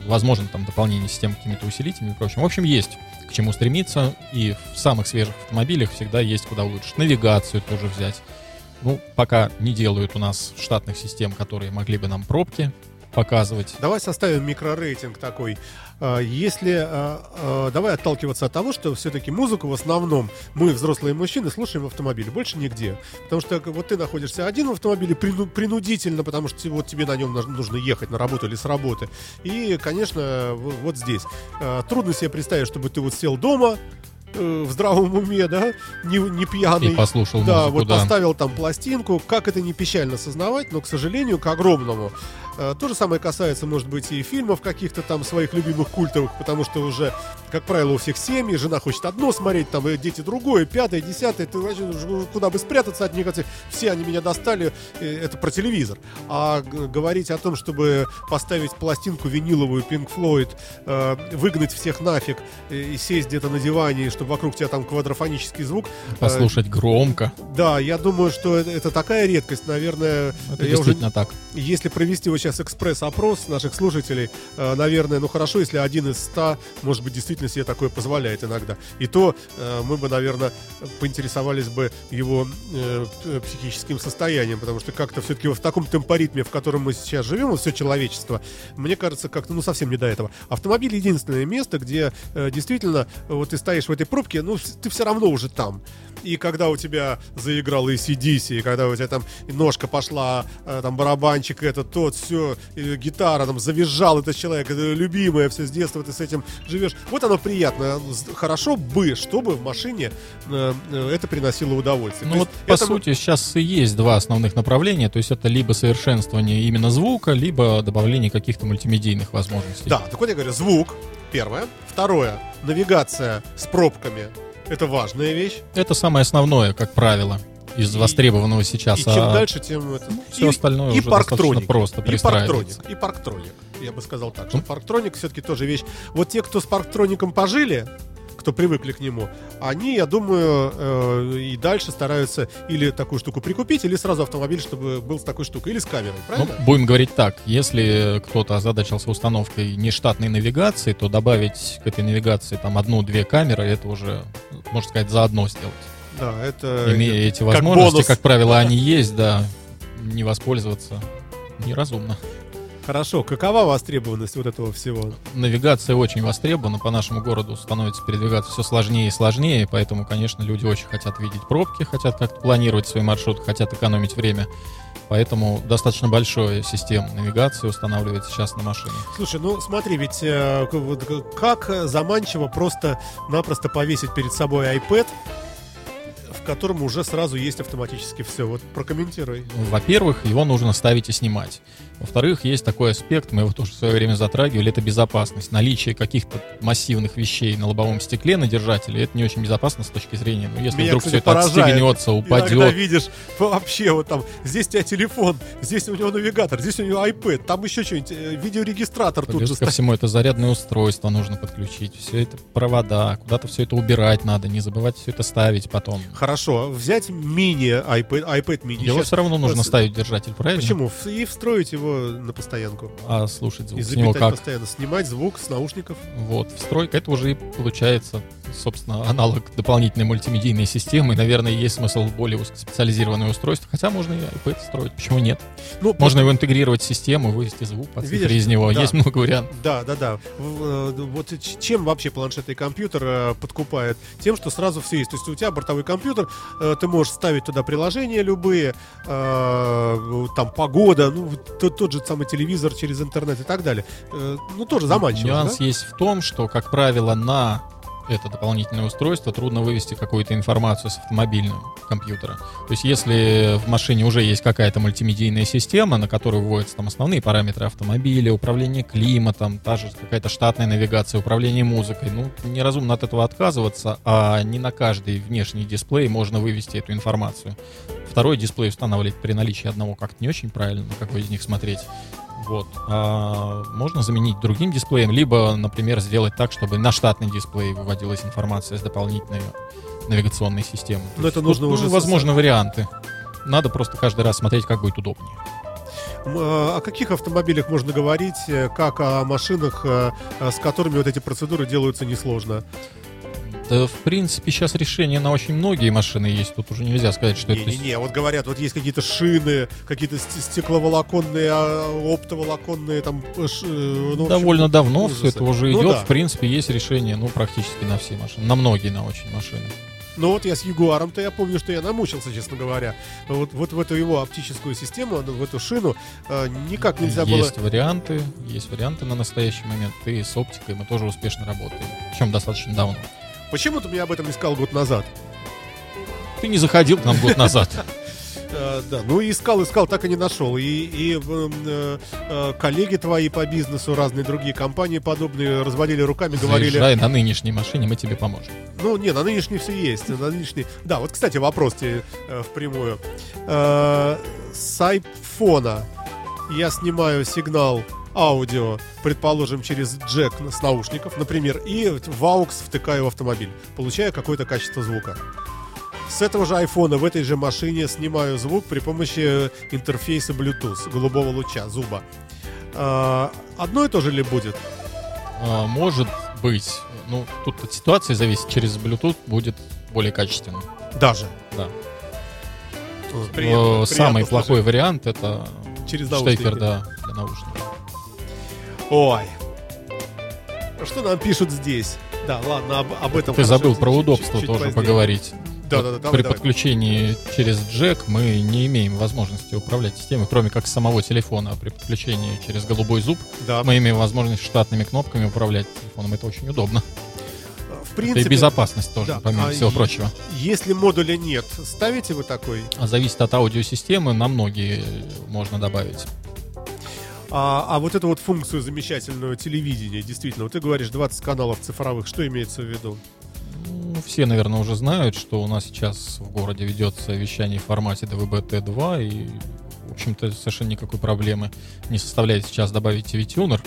Возможно, там дополнение систем какими-то усилителями и прочим. В общем, есть к чему стремиться, и в самых свежих автомобилях всегда есть куда улучшить. Навигацию тоже взять. Ну, пока не делают у нас штатных систем, которые могли бы нам пробки показывать. Давай составим микрорейтинг такой. А, Если а, а, давай отталкиваться от того, что все-таки музыку в основном мы, взрослые мужчины, слушаем в автомобиле, больше нигде. Потому что вот ты находишься один в автомобиле прину- принудительно, потому что вот тебе на нем нужно- ехать на работу или с работы. И, конечно, вот здесь. Трудно себе представить, чтобы ты вот сел дома, э, в здравом уме, да, не, не пьяный. И послушал да, музыку, вот да. поставил там пластинку. Как это не печально осознавать, но, к сожалению, к огромному. Э, То же самое касается, может быть, и фильмов каких-то там своих любимых культовых, потому что уже, как правило, у всех семьи, жена хочет одно смотреть, там и дети другое, пятое, десятое, ты вообще куда бы спрятаться от них, все они меня достали, э, это про телевизор. А говорить о том, чтобы поставить пластинку виниловую Pink Floyd, э, выгнать всех нафиг и сесть где-то на диване, чтобы вокруг тебя там квадрофонический звук, Послушать громко. да, я думаю, что это, такая редкость, наверное, Это я уже так. если провести вот сейчас экспресс-опрос наших слушателей, э, наверное, ну хорошо, если один из ста, может быть, действительно себе такое позволяет иногда. И то э, мы бы, наверное, поинтересовались бы его э, психическим состоянием, потому что как-то все-таки в таком темпоритме, в котором мы сейчас живем, все человечество, мне кажется, как-то, ну, совсем не до этого. Автомобиль единственное место, где действительно, вот ты стоишь в этой пробке, ну, ты все равно уже там. И когда у тебя заиграл ACDC, и когда у тебя там ножка пошла, э, там барабанчик этот, тот, все, гитара, там завизжал этот человек, это любимое все с детства, ты с этим живешь. Вот оно приятно. Хорошо бы, чтобы в машине э, э, это приносило удовольствие. Ну вот, по это- сути, сейчас и есть два основных направления. То есть это либо совершенствование именно звука, либо добавление каких-то мультимедийных возможностей. Да, так вот я говорю, звук, первое. Второе, навигация с пробками. Это важная вещь. Это самое основное, как правило, из И- востребованного сейчас. И чем А дальше, тем это. всё И- остальное и уже парктроник. просто и парктроник. И парктроник. Я бы сказал так, что Ну. парктроник все-таки тоже вещь. Вот те, кто с парктроником пожили, кто привыкли к нему, они, я думаю, э, и дальше стараются или такую штуку прикупить, или сразу автомобиль, чтобы был с такой штукой, или с камерой, Ну, правильно? будем говорить так, если кто-то озадачился установкой нештатной навигации, то добавить к этой навигации там одну-две камеры, это уже, можно сказать, заодно сделать. да, это Имея эти как возможности, бонус. как правило, они есть, да. не воспользоваться неразумно. Хорошо, какова востребованность вот этого всего? Навигация очень востребована, по нашему городу становится передвигаться все сложнее и сложнее, поэтому, конечно, люди очень хотят видеть пробки, хотят как-то планировать свои маршруты, хотят экономить время. Поэтому достаточно большая система навигации устанавливается сейчас на машине. Слушай, ну смотри, ведь э, как заманчиво просто-напросто повесить перед собой iPad, в котором уже сразу есть автоматически все. Вот прокомментируй. Во-первых, его нужно ставить и снимать. Во-вторых, есть такой аспект, мы его тоже в свое время затрагивали, это безопасность. Наличие каких-то массивных вещей на лобовом стекле на держателе, это не очень безопасно с точки зрения, ну, если Меня, вдруг кстати, все это поражает. отстегнется, Иногда упадет, видишь вообще вот там, здесь у тебя телефон, здесь у него навигатор, здесь у него iPad, там еще что-нибудь, э, видеорегистратор тут Плюс же ко стоит. всему это зарядное устройство нужно подключить, все это провода, куда-то все это убирать надо, не забывать все это ставить потом. Хорошо, взять мини iPad, mini. Его все равно нужно ставить держатель, правильно? Почему? И встроить его на постоянку. А слушать звук И с него как? постоянно. Снимать звук с наушников. Вот, встройка, это уже и получается, собственно, аналог дополнительной мультимедийной системы. Наверное, есть смысл более узкоспециализированное устройство. Хотя можно и iPad строить, почему нет? Ну, Можно его интегрировать в систему, вывести звук по цифре из него. да. Есть много вариантов. Да, да, да. Э, Вот чем вообще планшетный компьютер э, подкупает? Тем, что сразу все есть. То есть у тебя бортовой компьютер, э, ты можешь ставить туда приложения любые, там погода, ну тот, тот же самый телевизор через интернет и так далее. Э, Ну тоже заманчиво. Нюанс да? есть в том, что, как правило, на это дополнительное устройство трудно вывести какую-то информацию с автомобильного компьютера. То есть, если в машине уже есть какая-то мультимедийная система, на которую вводятся там основные параметры автомобиля, управление климатом, та же какая-то штатная навигация, управление музыкой, ну, неразумно от этого отказываться, а не на каждый внешний дисплей можно вывести эту информацию. Второй дисплей устанавливать при наличии одного как-то не очень правильно, на какой из них смотреть. Вот. А можно заменить другим дисплеем, либо, например, сделать так, чтобы на штатный дисплей выводилась информация с дополнительной навигационной системы. Но есть это нужно тут, уже ну, возможно, варианты. Надо просто каждый раз смотреть, как будет удобнее. Э, О каких автомобилях можно говорить, э, как о машинах, э, э, с которыми вот эти процедуры делаются несложно? Да, в принципе, сейчас решения на очень многие машины есть. Тут уже нельзя сказать, что это... Не-не-не, вот говорят, вот есть какие-то шины, какие-то ст- стекловолоконные, а, оптоволоконные, там, э, э, ну, в общем, Довольно давно ужасы. все это уже Ну идет. да. В принципе, есть решение, ну, практически на все машины. На многие, на очень машины. Ну вот я с Ягуаром-то я помню, что я намучился, честно говоря. Вот, вот в эту его оптическую систему, ну, в эту шину, э, никак нельзя есть было... варианты, есть варианты на настоящий момент. И с оптикой мы тоже успешно работаем. Причем достаточно давно. Почему ты мне об этом не сказал год назад? Ты не заходил к нам год назад. Э, да, ну и искал, искал, так и не нашел. И, и, э, э, коллеги твои по бизнесу, разные другие компании подобные, разводили руками, говорили... Заезжай на нынешней машине, мы тебе поможем. Ну, не, на нынешней все есть. На нынешней... Да, вот, кстати, вопрос тебе э, впрямую. Э, с айфона я снимаю сигнал аудио, предположим, через джек с наушников, например, и в AUX втыкаю в автомобиль, получая какое-то качество звука. С этого же айфона в этой же машине снимаю звук при помощи интерфейса Bluetooth, голубого луча, зуба. Э, одно и то же ли будет? А, Может быть, ну, тут от ситуации зависит, через Bluetooth будет более качественно. Даже. Да. Приятно, Э, приятно Самый слышать. плохой вариант это Через штекер, да, для наушников. Ой. Что нам пишут здесь? Да, ладно, об, об этом Ты забыл про удобство чуть тоже позднее. поговорить. Да, да, да, давай, При давай. подключении через джек мы не имеем возможности управлять системой, кроме как самого телефона. А при подключении через голубой зуб Да. мы имеем возможность штатными кнопками управлять телефоном. Это очень удобно. В Это принципе, и безопасность тоже, да. помимо А всего и- прочего. если модуля нет, ставите вы такой? А зависит от аудиосистемы, на многие можно добавить. А, а вот эту вот функцию замечательную телевидения, действительно, вот ты говоришь 20 каналов цифровых, что имеется в виду? Ну, все, наверное, уже знают, что у нас сейчас в городе ведется вещание в формате DVB-T2, и, в общем-то, совершенно никакой проблемы не составляет сейчас добавить TV-тюнер.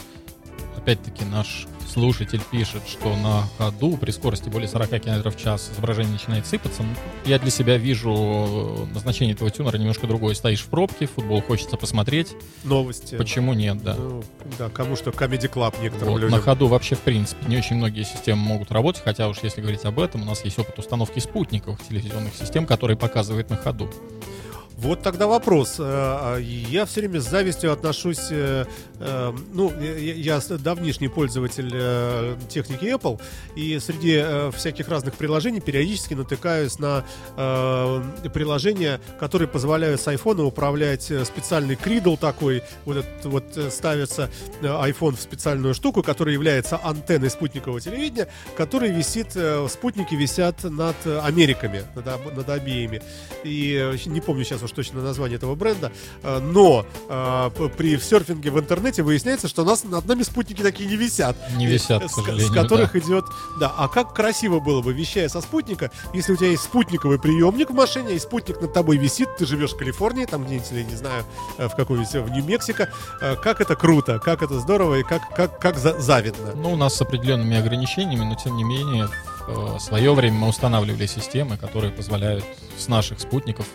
Опять-таки, наш слушатель пишет, что на ходу при скорости более 40 км в час изображение начинает сыпаться. Я для себя вижу назначение этого тюнера немножко другое. Стоишь в пробке, футбол хочется посмотреть. Новости. Почему нет, да? Ну, да, кому что, Comedy Club некоторым Вот, людям. на ходу вообще, в принципе, не очень многие системы могут работать, хотя уж если говорить об этом, у нас есть опыт установки спутниковых телевизионных систем, которые показывают на ходу. Вот тогда вопрос. Э, а Я все время с завистью отношусь, э, э, ну, я давнишний пользователь техники Apple, и среди всяких разных приложений периодически натыкаюсь на приложения, которые позволяют с iPhone управлять специальный кридл такой, вот этот вот ставится iPhone в специальную штуку, которая является антенной спутникового телевидения, который висит, спутники висят над Америками, над, над обеими. И не помню сейчас уж точно название этого бренда, э, но э, при серфинге в интернете выясняется, что у нас над нами спутники такие не висят. Не висят, с, с которых да. идет... Да, а как красиво было бы, вещая со спутника, если у тебя есть спутниковый приемник в машине, и спутник над тобой висит, ты живешь в Калифорнии, там где-нибудь, или не знаю, э, в какой-нибудь, в Нью-Мексико, как это круто, как это здорово и как, как, как за- завидно. Ну, у нас с определенными ограничениями, но тем не менее, в свое время мы устанавливали системы, которые позволяют с наших спутников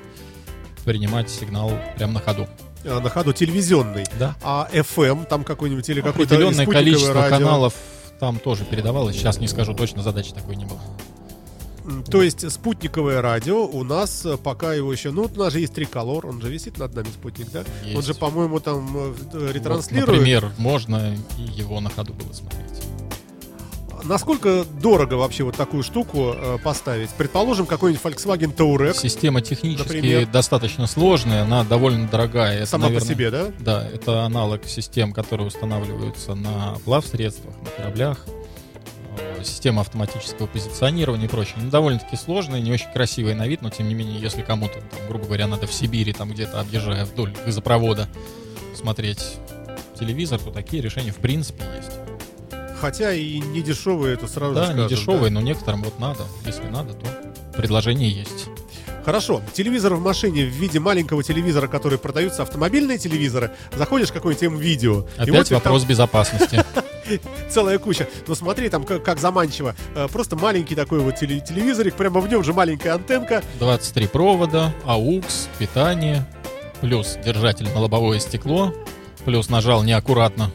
принимать сигнал прямо на ходу. Э, На ходу телевизионный. Да. А FM там какой-нибудь или какой-то Определенное количество радио? каналов там тоже передавалось. Сейчас не скажу точно, задачи такой не было. То есть спутниковое радио у нас э, пока его еще, ну, у нас же есть триколор, он же висит над нами спутник, да? Он Есть. же, по-моему, там э, Вот, ретранслирует. например, можно и его на ходу было смотреть. Насколько дорого вообще вот такую штуку э, поставить? Предположим, какой-нибудь Volkswagen Touareg Система технически например. достаточно сложная, она довольно дорогая. Это, сама наверное, по себе, да? Да, это аналог систем, которые устанавливаются на плавсредствах, на кораблях. Э, Система автоматического позиционирования и прочее. Ну, довольно-таки сложная, не очень красивая на вид, но тем не менее, если кому-то, там, грубо говоря, надо в Сибири, там где-то объезжая вдоль газопровода, смотреть телевизор, то такие решения в принципе есть. Хотя и не дешевые, это сразу же да, скажем, не дешевые, но некоторым вот надо. Если надо, то предложение есть. Хорошо, телевизор в машине в виде маленького телевизора, который продаются автомобильные телевизоры, заходишь в какое-нибудь видео, и Опять вот тебе вопрос безопасности. там целая куча. Ну смотри, там как, как заманчиво. Э, Просто маленький такой вот теле- телевизорик, прямо в нем же маленькая антенка. 23 провода, AUX, питание, плюс держатель на лобовое стекло, плюс нажал неаккуратно,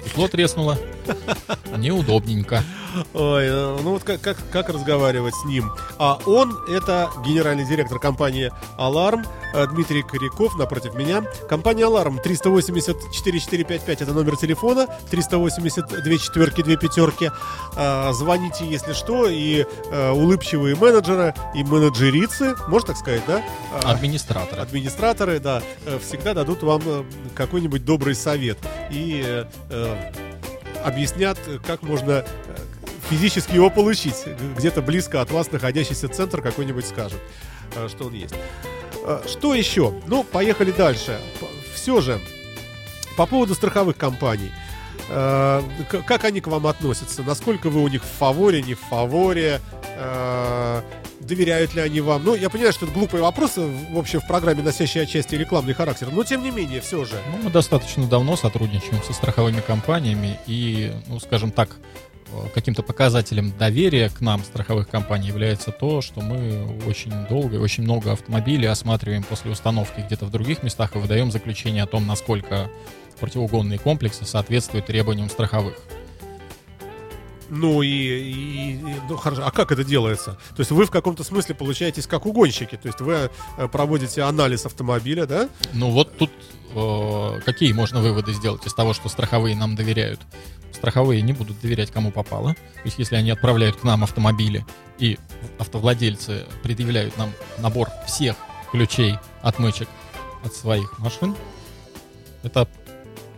стекло треснуло. Неудобненько. Ой, э, ну вот как, как, как разговаривать с ним? А он это генеральный директор компании Аларм э, Дмитрий Коряков напротив меня. Компания Аларм 380-4455 это номер телефона, 382 четверки, 2 пятерки. А, звоните, если что, и э, улыбчивые менеджеры, и менеджерицы, можно так сказать, да? А, Администратор. администраторы, да, всегда дадут вам какой-нибудь добрый совет и объяснят, как можно э, физически его получить. Где-то близко от вас находящийся центр какой-нибудь скажет, э, что он есть. Э, Что еще? Ну, поехали дальше. Все же, по поводу страховых компаний. Как они к вам относятся? Насколько вы у них в фаворе, не в фаворе? Доверяют ли они вам? Ну, я понимаю, что это глупые вопросы, в общем, в программе, носящие отчасти рекламный характер, но тем не менее, все же. Ну, мы достаточно давно сотрудничаем со страховыми компаниями, и, ну, скажем так, э, каким-то показателем доверия к нам страховых компаний является то, что мы очень долго и очень много автомобилей осматриваем после установки где-то в других местах и выдаем заключение о том, насколько противоугонные комплексы соответствуют требованиям страховых. Ну и, и- и- ну хорошо, а как это делается? То есть вы в каком-то смысле получаетесь как угонщики, то есть вы э, проводите анализ автомобиля, да? Ну вот тут э, какие можно выводы сделать из того, что страховые нам доверяют? Страховые не будут доверять кому попало. То есть если они отправляют к нам автомобили и автовладельцы предъявляют нам набор всех ключей, отмычек от своих машин, это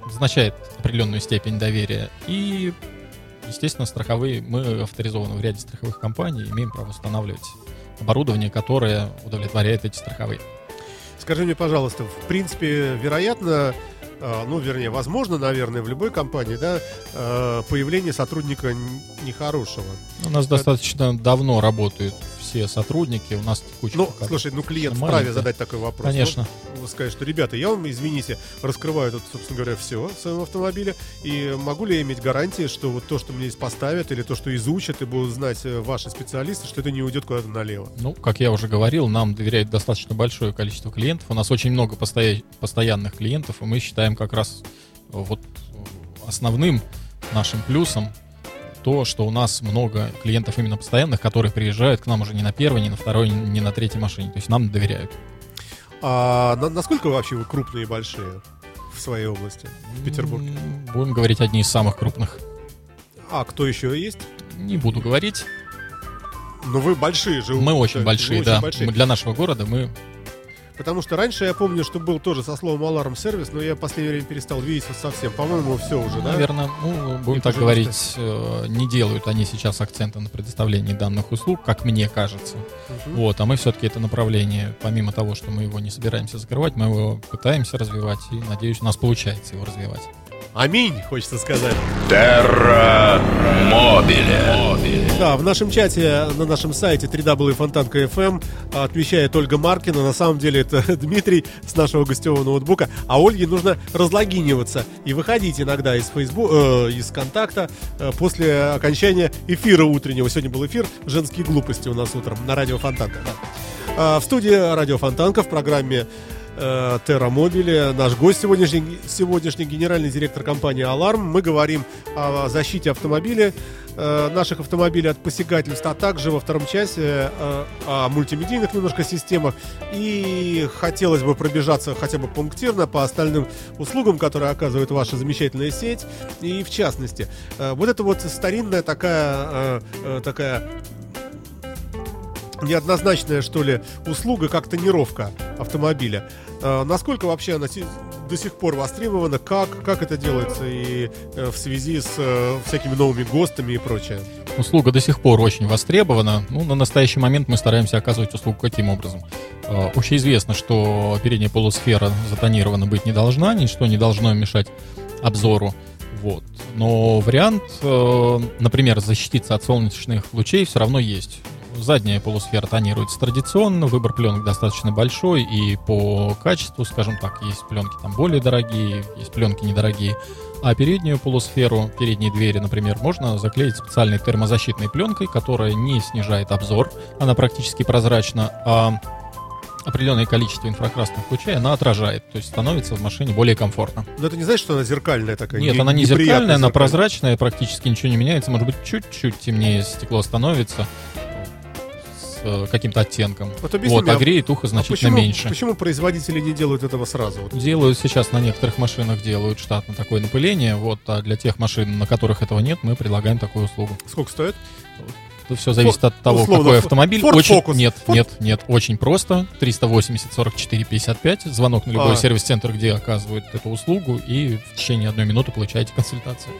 означает определенную степень доверия. И, естественно, страховые, мы авторизованы в ряде страховых компаний, имеем право устанавливать оборудование, которое удовлетворяет эти страховые. Скажи мне, пожалуйста, в принципе, вероятно, э, ну, вернее, возможно, наверное, в любой компании, да, э, появление сотрудника нехорошего. У нас достаточно давно работают все сотрудники, у нас текучка. Ну, слушай, ну клиент маленькая. вправе задать такой вопрос. Конечно. Ну, сказать, что, ребята, я вам, извините, раскрываю тут, собственно говоря, все в своем автомобиле, и могу ли я иметь гарантии, что вот то, что мне здесь поставят, или то, что изучат, и будут знать э, ваши специалисты, что это не уйдет куда-то налево? Ну, как я уже говорил, нам доверяет достаточно большое количество клиентов. У нас очень много постоя- постоянных клиентов, и мы считаем как раз вот основным нашим плюсом то, что у нас много клиентов именно постоянных, которые приезжают к нам уже не на первой, не на второй, не на третьей машине. То есть нам доверяют. А на- насколько вообще вы крупные и большие в своей области, в Петербурге? Будем говорить одни из самых крупных. А кто еще есть? Не буду говорить. Ну вы большие же. Мы очень большие, очень да. большие. Мы для нашего города мы Потому что раньше я помню, что был тоже со словом аларм-сервис, но я в последнее время перестал видеть вот совсем. По-моему, все уже, да? Наверное, ну, будем И так говорить, э, не делают они сейчас акцента на предоставлении данных услуг, как мне кажется. Мгм. Вот, а мы все-таки это направление, помимо того, что мы его не собираемся закрывать, мы его пытаемся развивать, и, надеюсь, у нас получается его развивать. Аминь, хочется сказать. Терра Мобиле. Да, в нашем чате на нашем сайте www.fontanka.fm отвечает Ольга Маркина. На самом деле это Дмитрий с нашего гостевого ноутбука. А Ольге нужно разлогиниваться и выходить иногда из Facebook, э, из контакта э, после окончания эфира утреннего. Сегодня был эфир «Женские глупости» у нас утром на радио Фонтанка. да. А, в студии радио Фонтанка в программе э, Терра Мобиле. Наш гость сегодняшний, сегодняшний генеральный директор компании Аларм. Мы говорим о защите автомобиля, э, наших автомобилей от посягательств, а также во втором часе э, о мультимедийных немножко системах. И хотелось бы пробежаться хотя бы пунктирно по остальным услугам, которые оказывает ваша замечательная сеть. И в частности, э, вот это вот старинная такая, такая неоднозначная, что ли, услуга, как тонировка автомобиля. Э, насколько вообще она до сих пор востребована, как, как это делается и э, в связи с э, всякими новыми ГОСТами и прочее? Услуга до сих пор очень востребована. Ну, на настоящий момент мы стараемся оказывать услугу каким образом? Э, Общеизвестно, что передняя полусфера затонирована быть не должна, ничто не должно мешать обзору. Вот. Но вариант, например, защититься от солнечных лучей все равно есть. Задняя полусфера тонируется традиционно, выбор пленок достаточно большой, и по качеству, скажем так, есть пленки там более дорогие, есть пленки недорогие. А переднюю полусферу, передние двери, например, можно заклеить специальной термозащитной пленкой, которая не снижает обзор, она практически прозрачна, а определенное количество инфракрасных лучей она отражает, то есть становится в машине более комфортно. Но это не значит, что она зеркальная такая? Нет, не- она не неприятная зеркальная, она зеркальная? прозрачная, практически ничего не меняется, может быть, чуть-чуть темнее стекло становится э, каким-то оттенком. Вот Вот, а а- греет ухо А значительно почему, меньше. почему производители не делают этого сразу? Вот Делают сейчас на некоторых машинах, делают штатно такое напыление, вот, а для тех машин, на которых этого нет, мы предлагаем такую услугу. сколько стоит? Тут все зависит от того, условно, какой автомобиль. Ford очень, Focus. Нет, Ford- нет, нет, очень просто. 380 44 55. Звонок на любой А. сервис-центр, где оказывают эту услугу, и в течение одной минуты получаете консультацию.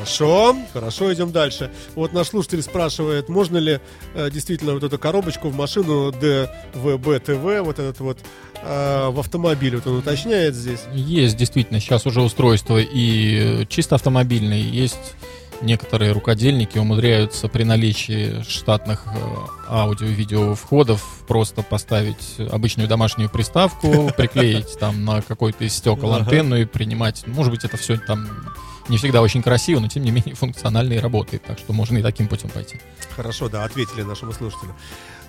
Хорошо, хорошо, идем дальше. Вот наш слушатель спрашивает, можно ли э, действительно вот эту коробочку в машину ДВБ-ТВ, вот этот вот, э, в автомобиль, вот он уточняет здесь. Есть действительно сейчас уже устройства и чисто автомобильные, есть некоторые рукодельники умудряются при наличии штатных э, аудио и видео входов просто поставить обычную домашнюю приставку, приклеить там на какой-то из стекол антенну и принимать. Может быть, это все там не всегда очень красиво, но тем не менее функционально и работает, так что можно и таким путем пойти. Хорошо, да, ответили нашему слушателю.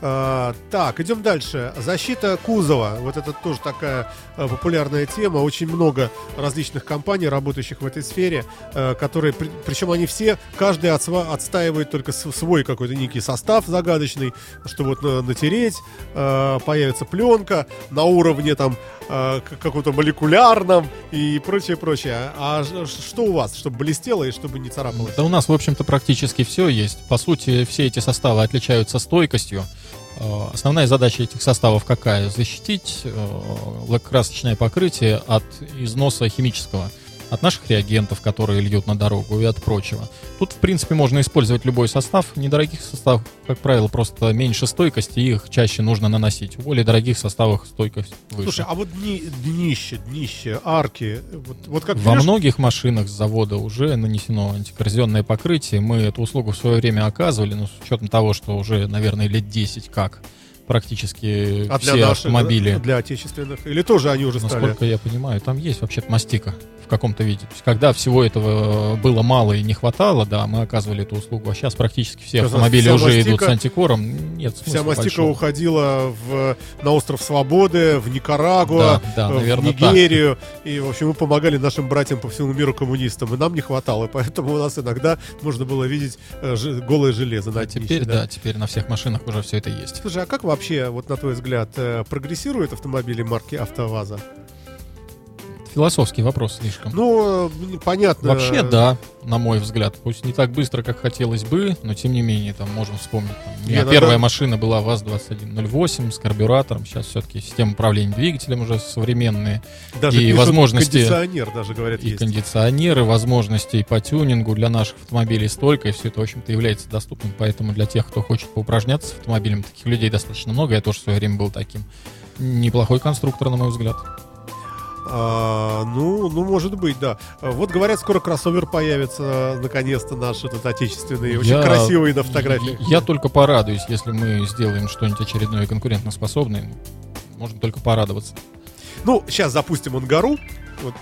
А, так, идем дальше. Защита кузова. Вот это тоже такая э, популярная тема. Очень много различных компаний, работающих в этой сфере, э, которые, при- причем они все, каждый отстаивает только свой какой-то некий состав загадочный, что вот на- натереть, появится пленка на уровне там к- каком-то молекулярном и прочее, прочее. А что у вас, чтобы блестело и чтобы не царапалось? Да у нас, в общем-то, практически все есть. По сути, все эти составы отличаются стойкостью. Э, Основная задача этих составов какая? Защитить э, лакокрасочное покрытие от износа химического, от наших реагентов, которые льют на дорогу и от прочего. Тут, в принципе, можно использовать любой состав. Недорогих составов, как правило, просто меньше стойкости, их чаще нужно наносить. В более дорогих составах стойкость выше. Слушай, а вот дни, днище, днище, арки, вот, вот как Во берешь- многих машинах с завода уже нанесено антикоррозионное покрытие. Мы эту услугу в свое время оказывали, но с учетом того, что уже, наверное, лет 10 как практически а для все наших, автомобили, для отечественных, или тоже они уже стали? насколько я понимаю, там есть вообще-то мастика в каком-то виде. То есть, когда всего этого было мало и не хватало, да, мы оказывали эту услугу. А сейчас практически все Вся автомобили уже мастика- идут с антикором. Нет Вся мастика большого. уходила в, на остров Свободы, в Никарагуа, Да, да, в наверное, так. Нигерию. И, в общем, мы помогали нашим братьям по всему миру коммунистам. И нам не хватало. Поэтому у нас иногда можно было видеть э, голое железо на А днище, теперь, да, теперь на всех машинах уже все это есть. Слушай, а как вообще вообще, вот на твой взгляд, э, прогрессируют автомобили марки АвтоВАЗа? Философский вопрос слишком. Ну, э, понятно. Вообще, да, на мой взгляд. Пусть не так быстро, как хотелось бы, но тем не менее, там можем вспомнить. Там, у меня Не, первая надо- машина была ВАЗ-2108 с карбюратором. Сейчас все-таки система управления двигателем уже современные. Даже и возможности- Кондиционер даже, говорят, И есть. кондиционеры, возможностей по тюнингу для наших автомобилей столько, и все это, в общем-то, является доступным. Поэтому для тех, кто хочет поупражняться с автомобилем, таких людей достаточно много. Я тоже в свое время был таким. Неплохой конструктор, на мой взгляд. А, ну, ну, может быть, да. Вот говорят, скоро кроссовер появится, наконец-то наш этот отечественный, очень Я- красивый на фотографиях. Я только порадуюсь, если мы сделаем что-нибудь очередное конкурентоспособное. Можно только порадоваться. Ну, сейчас запустим Ангару, вот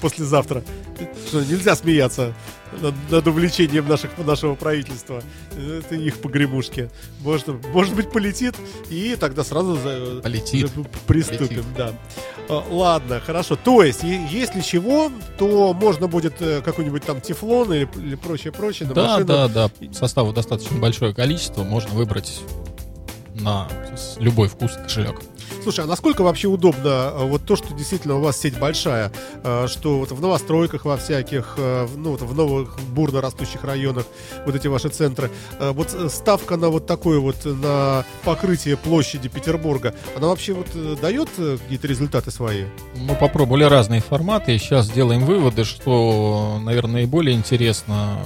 послезавтра. Что, нельзя смеяться над, над увлечением наших, нашего правительства. Это их погремушки. Может, может быть, полетит, и тогда сразу за- Полетит. за- приступим, Полетит. да. А, Ладно, хорошо. То есть, если чего, то можно будет э, какой-нибудь там тефлон или, или прочее-прочее на Да, машину. да, да. Составов достаточно большое количество. Можно выбрать на любой вкус кошелек. Слушай, а насколько вообще удобно э, вот то, что действительно у вас сеть большая, э, что вот в новостройках во всяких, э, ну вот в новых бурно растущих районах вот эти ваши центры, вот ставка на вот такое вот на покрытие площади Петербурга, она вообще вот дает какие-то результаты свои? Мы попробовали разные форматы, сейчас делаем выводы, что, наверное, наиболее интересно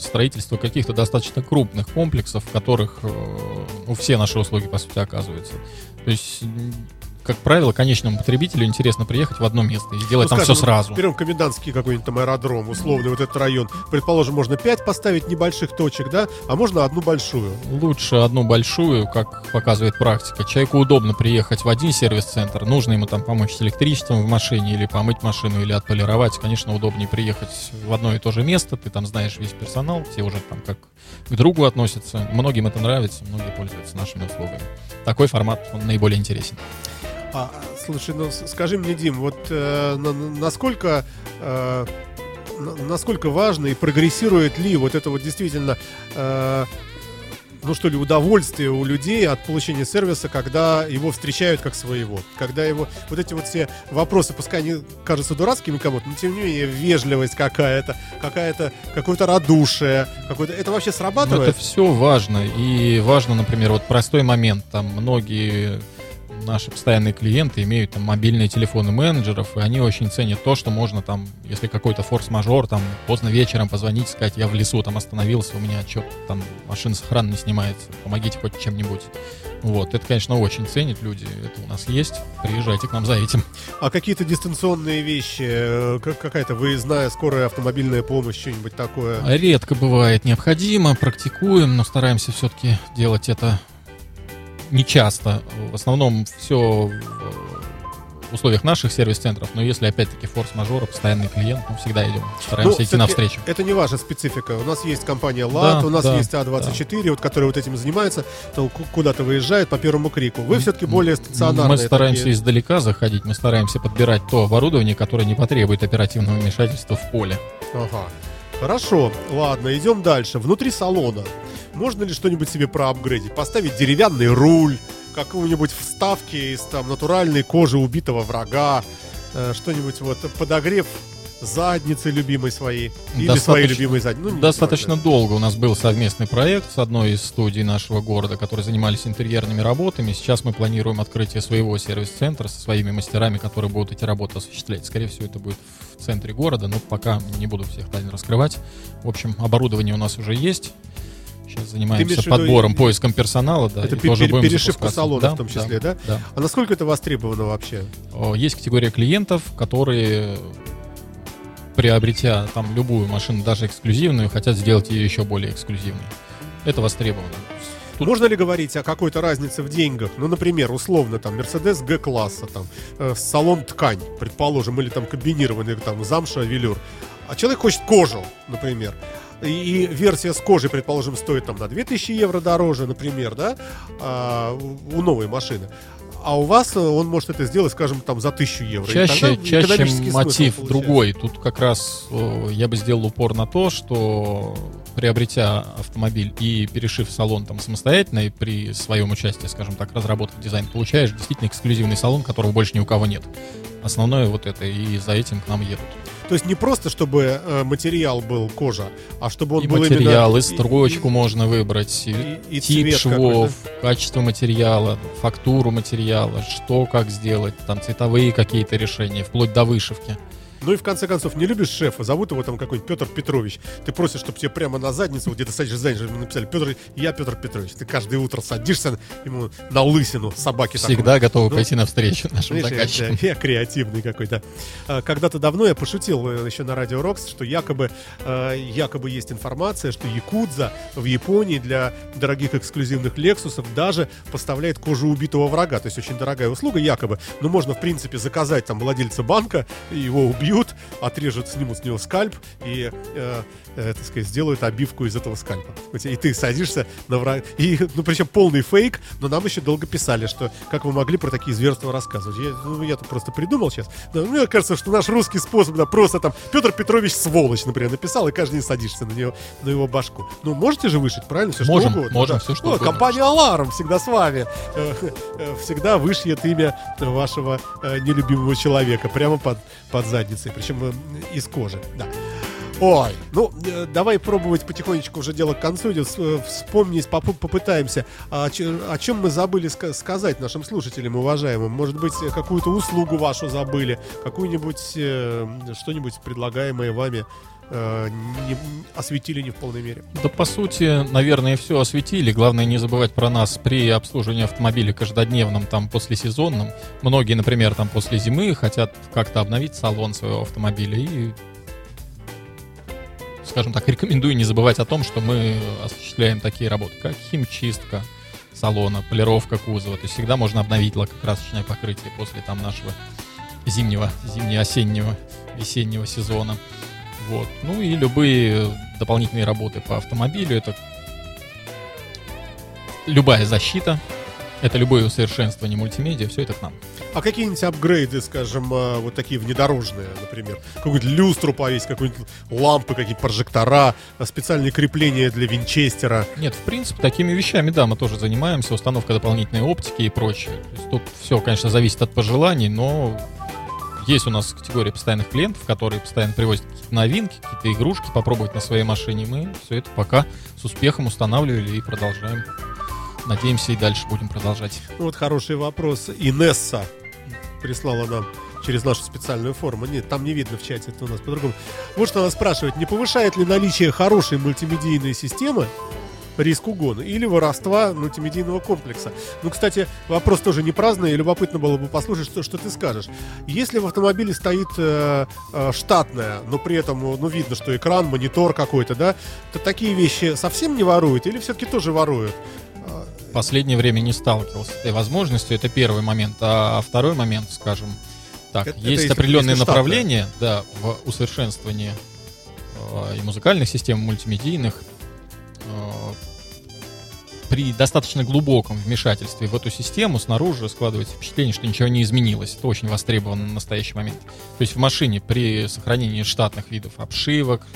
строительство каких-то достаточно крупных комплексов, в которых э, все наши услуги, по сути, оказываются. То есть, как правило, конечному потребителю интересно приехать в одно место и сделать Ну, там скажем, все сразу. Берем комендантский какой-нибудь там аэродром, условный вот этот район. Предположим, можно 5 поставить небольших точек, да, а можно одну большую. Лучше одну большую, как показывает практика. Человеку удобно приехать в один сервис-центр, нужно ему там помочь с электричеством в машине, или помыть машину, или отполировать. Конечно, удобнее приехать в одно и то же место, ты там знаешь весь персонал, все уже там как к другу относятся. Многим это нравится, многие пользуются нашими услугами. Такой формат, он наиболее интересен. А, слушай, ну скажи мне, Дим, вот э, на- на- насколько э, на- насколько важно и прогрессирует ли вот это вот действительно э, ну что ли, удовольствие у людей от получения сервиса, когда его встречают как своего. Когда его, вот эти вот все вопросы, пускай они кажутся дурацкими кому-то, но тем не менее вежливость какая-то, какая-то, какое-то радушие, какое-то, это вообще Но срабатывает? это все важно. И важно, например, вот простой момент. Там многие наши постоянные клиенты имеют там мобильные телефоны менеджеров, и они очень ценят то, что можно там, если какой-то форс-мажор, там поздно вечером позвонить, сказать, я в лесу там остановился, у меня что-то там машина с охраны не снимается, помогите хоть чем-нибудь. Вот, это, конечно, очень ценят люди, это у нас есть, приезжайте к нам за этим. А какие-то дистанционные вещи, э, как какая-то выездная скорая автомобильная помощь, что-нибудь такое? Редко бывает необходимо, практикуем, но стараемся все-таки делать это не часто. В основном все в условиях наших сервис-центров, но если опять-таки форс-мажора, постоянный клиент, мы всегда идем, стараемся идти всё-таки навстречу. Это не ваша специфика. У нас есть компания ЛАД, Да, у нас да, есть А24, вот, которая вот этим занимается, то ку- куда-то выезжает по первому крику. Вы все-таки более стационарные. Мы стараемся такие. издалека заходить, мы стараемся подбирать то оборудование, которое не потребует оперативного вмешательства в поле. Ага. Хорошо, ладно, идем дальше. Внутри салона можно ли что-нибудь себе проапгрейдить? Поставить деревянный руль, какую-нибудь вставки из там натуральной кожи убитого врага, э, что-нибудь вот подогрев задницы любимой своей или Достаточно- своей любимой задницы. Ну, Достаточно важно. долго у нас был совместный проект с одной из студий нашего города, которые занимались интерьерными работами. Сейчас мы планируем открытие своего сервис-центра со своими мастерами, которые будут эти работы осуществлять. Скорее всего, это будет в центре города, но пока не буду всех тайн раскрывать. В общем, оборудование у нас уже есть. Сейчас занимаемся виду подбором, и- поиском персонала, да. Это и пе- тоже будем перешивка салона Да, в том числе, да? Да. А насколько это востребовано вообще? Есть категория клиентов, которые, приобретя там любую машину, даже эксклюзивную, хотят сделать ее еще более эксклюзивной. Это востребовано. Тут- Можно ли говорить о какой-то разнице в деньгах? Ну, например, условно, там, Мерседес Г-класса, там, э, салон ткань, предположим, или там комбинированный, там, замша, велюр. А человек хочет кожу, например. И, и версия с кожей, предположим, стоит там на 2000 евро дороже, например, да, а, у, новой машины. А у вас э, он может это сделать, скажем, там за тысячу евро. Чаще, чаще мотив другой. Тут как раз э, я бы сделал упор на то, что приобретя автомобиль и перешив салон там самостоятельно и при своем участии, скажем так, разработав дизайн, получаешь действительно эксклюзивный салон, которого больше ни у кого нет. Основное вот это, и за этим к нам едут. То есть не просто, чтобы э, материал был кожа, а чтобы он и был материал, именно... и строчку можно выбрать, и, и- и тип швов, качество материала, фактуру материала, что как сделать, там цветовые какие-то решения, вплоть до вышивки. Ну и в конце концов, не любишь шефа, зовут его там какой-нибудь Петр Петрович. Ты просишь, чтобы тебе прямо на задницу, вот где ты садишься за ему написали, Петр, я Петр Петрович. Ты каждое утро садишься ему на лысину собаки. такой. Всегда готовы Ну, пойти навстречу нашим заказчикам. я, я креативный какой-то. А, Когда-то давно я пошутил э, еще на радио Рокс, что якобы, э, якобы есть информация, что Якудза в Японии для дорогих эксклюзивных Лексусов даже поставляет кожу убитого врага. То есть очень дорогая услуга, якобы. Но можно, в принципе, заказать там владельца банка, его убьют, отрежут, снимут с него скальп и, э, э, так сказать, сделают обивку из этого скальпа. И ты садишься на врага. И, ну, причем полный фейк, но нам еще долго писали, что как вы могли про такие зверства рассказывать. Я, ну, я-то просто придумал сейчас. Но мне кажется, что наш русский способ, да, просто там Петр Петрович сволочь, например, написал, и каждый день садишься на него, на его башку. Ну, можете же вышить, правильно? Все Можем, что угодно. можем, да. всё, что О, угодно. Компания Аларм всегда с вами. Э, э, Всегда вышьет имя вашего э, нелюбимого человека прямо под, под задницей, причем из кожи. Да. Ой, ну э, давай пробовать потихонечку уже дело к концу идет. Э, Вспомнить, попу- попытаемся. А о чем мы забыли ска- сказать нашим слушателям, уважаемым? Может быть, э, какую-то услугу вашу забыли, какую-нибудь э, что-нибудь предлагаемое вами э, не, осветили не в полной мере. Да, по сути, наверное, все осветили. Главное не забывать про нас при обслуживании автомобиля каждодневном, там, послесезонном. Многие, например, там, после зимы хотят как-то обновить салон своего автомобиля. И, скажем так, рекомендую не забывать о том, что мы осуществляем такие работы, как химчистка салона, полировка кузова. То есть всегда можно обновить лакокрасочное покрытие после там нашего зимнего, зимне-осеннего, весеннего сезона. Вот. Ну и любые дополнительные работы по автомобилю. Это любая защита, это любое усовершенствование мультимедиа, все это к нам. А какие-нибудь апгрейды, скажем, э, вот такие внедорожные, например? Какую-нибудь люстру повесить, какую-нибудь лампы, какие-то прожектора, э, специальные крепления для винчестера. Нет, в принципе, такими вещами, да, мы тоже занимаемся, установка дополнительной оптики и прочее. То есть тут все, конечно, зависит от пожеланий, но есть у нас категория постоянных клиентов, которые постоянно привозят какие-то новинки, какие-то игрушки попробовать на своей машине. Мы все это пока с успехом устанавливали и продолжаем. Надеемся, и дальше будем продолжать. Ну, вот хороший вопрос. Инесса прислала нам через нашу специальную форму. Нет, там не видно в чате, это у нас по-другому. Вот что она спрашивает. Не повышает ли наличие хорошей мультимедийной системы риск угона или воровства мультимедийного комплекса. Ну, кстати, вопрос тоже не праздный, и любопытно было бы послушать, что, что ты скажешь. Если в автомобиле стоит э, э, штатная, но при этом, ну, видно, что экран, монитор какой-то, да, то такие вещи совсем не воруют или все-таки тоже воруют? Последнее время не сталкивался с этой возможностью. Это первый момент. А второй момент, скажем так, Это- это есть если- определенные штатная. направления да, в усовершенствовании э, и музыкальных систем, и мультимедийных. Э, при достаточно глубоком вмешательстве в эту систему снаружи складывается впечатление, что ничего не изменилось. Это очень востребовано на настоящий момент. То есть в машине при сохранении штатных видов обшивок,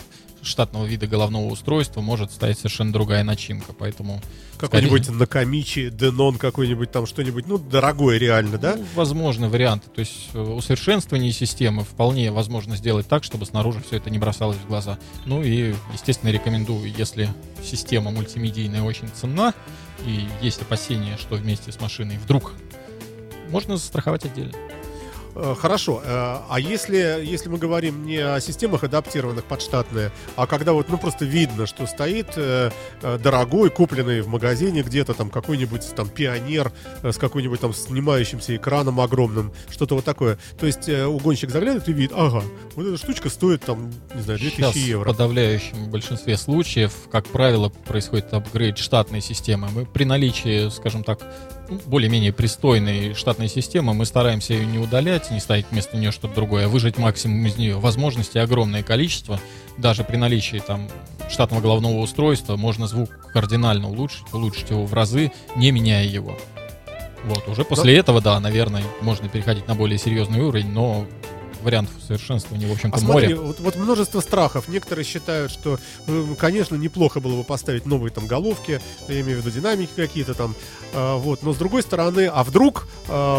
штатного вида головного устройства может стоять совершенно другая начинка. Поэтому Какой-нибудь Накамичи, Денон какой-нибудь там что-нибудь, ну, дорогое реально, да? Ну, возможны варианты. То есть э, усовершенствование системы вполне возможно сделать так, чтобы снаружи все это не бросалось в глаза. Ну и, естественно, рекомендую, если система мультимедийная очень ценна, и есть опасения, что вместе с машиной вдруг можно застраховать отдельно. Э, Хорошо. э, А если, если мы говорим не о системах адаптированных под штатные, а когда вот, ну, просто видно, что стоит э, дорогой, купленный в магазине где-то там какой-нибудь там пионер с какой-нибудь там снимающимся экраном огромным, что-то вот такое. То есть угонщик заглядывает и видит, ага, вот эта штучка стоит там, не знаю, 2000 Сейчас евро. в подавляющем большинстве случаев, как правило, происходит апгрейд штатной системы. Мы при наличии, скажем так, более-менее пристойной штатной системы, мы стараемся ее не удалять, не ставить вместо нее что-то другое, а выжать максимум из нее. Возможностей огромное количество. Даже при наличии там штатного головного устройства можно звук кардинально улучшить, улучшить его в разы, не меняя его. Вот, уже после этого, да, наверное, можно переходить на более серьезный уровень, но вариантов совершенствования, в общем-то, А смотри, море. вот, вот множество страхов. Некоторые считают, что, э, конечно, неплохо было бы поставить новые там головки, я имею в виду динамики какие-то там, а, вот. Но с другой стороны, а вдруг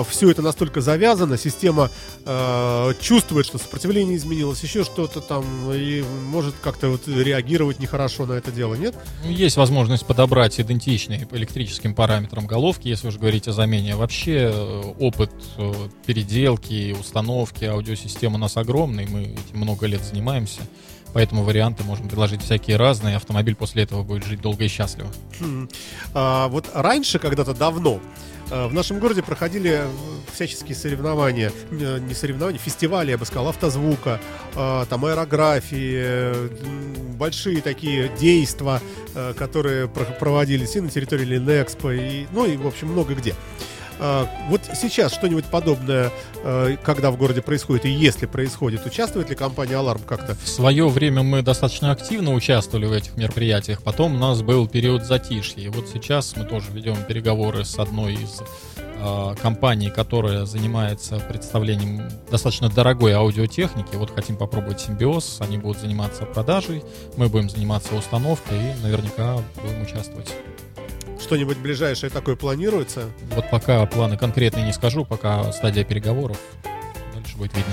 все это настолько завязано, система э, чувствует, что сопротивление изменилось, еще что-то там, и может как-то вот реагировать нехорошо на это дело, нет? Ну, Есть возможность подобрать идентичные по электрическим параметрам головки, если уж говорить о замене. Вообще э, опыт э, переделки, установки аудиосистем у нас огромный, мы этим много лет занимаемся. Поэтому варианты можем предложить всякие разные. Автомобиль после этого будет жить долго и счастливо. Хм. А, вот раньше, когда-то давно, э, в нашем городе проходили э, всяческие соревнования, э, не соревнования, фестивали, я бы сказал, автозвука, э, там аэрографии, большие такие действия, которые про- проводились и на территории Линэкспо, и, ну и, в общем, много где. А, Вот сейчас что-нибудь подобное, э, когда в городе происходит, и если происходит, участвует ли компания «Аларм» как-то? В свое время мы достаточно активно участвовали в этих мероприятиях. Потом у нас был период затишья. И вот сейчас мы тоже ведем переговоры с одной из э, компаний, которая занимается представлением достаточно дорогой аудиотехники. Вот хотим попробовать симбиоз. Они будут заниматься продажей, мы будем заниматься установкой и наверняка будем участвовать. Что-нибудь ближайшее такое планируется? Вот пока планы конкретные не скажу, пока стадия переговоров. Дальше будет видно.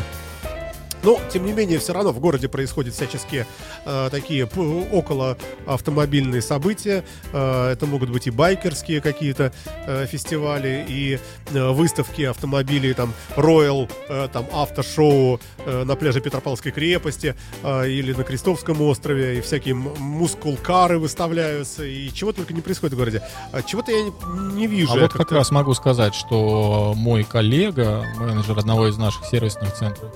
Но, тем не менее, все равно в городе происходят всяческие э, такие около автомобильные события. Э, это могут быть и байкерские какие-то э, фестивали, и э, выставки автомобилей, там, Royal, э, там, автошоу э, на пляже Петропавловской крепости э, или на Крестовском острове, и всякие мускулкары выставляются, и чего только не происходит в городе. А чего-то я не, не вижу. А вот как как-то- раз могу сказать, что мой коллега, менеджер одного из наших сервисных центров,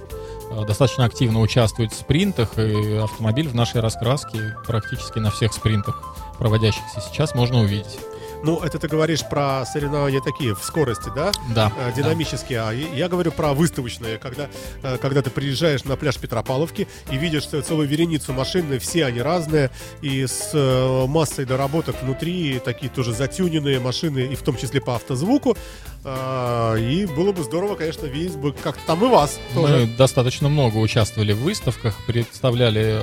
достаточно активно участвует в спринтах, и автомобиль в нашей раскраске практически на всех спринтах, проводящихся сейчас, можно увидеть. Ну, это ты говоришь про соревнования такие в скорости, да? Да. э, динамические, а я говорю про выставочные, когда, э, когда ты приезжаешь на пляж Петропавловки и видишь целую вереницу машин, и все они разные, и с э, массой доработок внутри, такие тоже затюненные машины, и в том числе по автозвуку. И было бы здорово, конечно, видеть бы как-то там и вас Мы тоже. достаточно много участвовали в выставках, представляли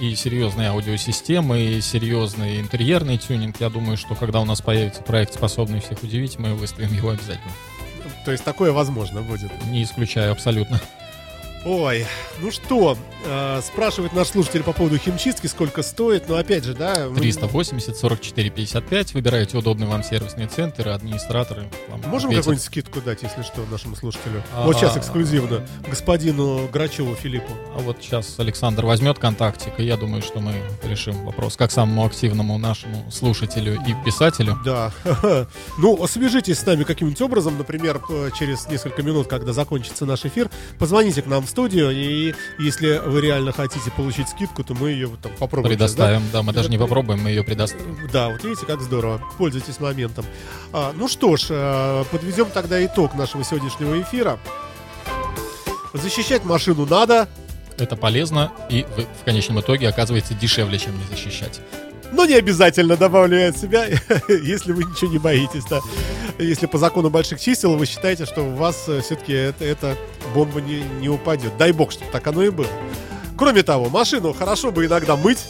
и серьезные аудиосистемы, и серьезный интерьерный тюнинг. Я думаю, что когда у нас появится проект, способный всех удивить, мы выставим его обязательно. То есть такое возможно будет. Не исключаю абсолютно. Ой, ну что, э, спрашивает наш слушатель по поводу химчистки, сколько стоит, но опять же, да... мы- 380 44 55. Выбирайте удобный вам сервисный центр, администраторы вам Можем какую-нибудь скидку дать, если что, нашему слушателю? А, вот сейчас эксклюзивно. Господину Грачеву Филиппу. А вот сейчас Александр возьмет контактик, и я думаю, что мы решим вопрос как самому активному нашему слушателю и писателю. Да. Ну, свяжитесь с нами каким-нибудь образом, например, п- через несколько минут, когда закончится наш эфир, позвоните к нам в студию, и если вы реально хотите получить скидку, то мы ее вот там попробуем. сейчас, да? Предоставим, да, мы даже не попробуем, мы ее предоставим. Да, вот видите, как здорово. Пользуйтесь моментом. А, ну что ж, э, подведем тогда итог нашего сегодняшнего эфира. Защищать машину надо, Это полезно и в, в конечном итоге оказывается дешевле, чем не защищать. Но не обязательно добавлю я от себя, если вы ничего не боитесь. Да. Если по закону больших чисел вы считаете, что у вас все-таки это, эта бомба не, не упадет. Дай бог, чтобы так оно и было. Кроме того, машину хорошо бы иногда мыть,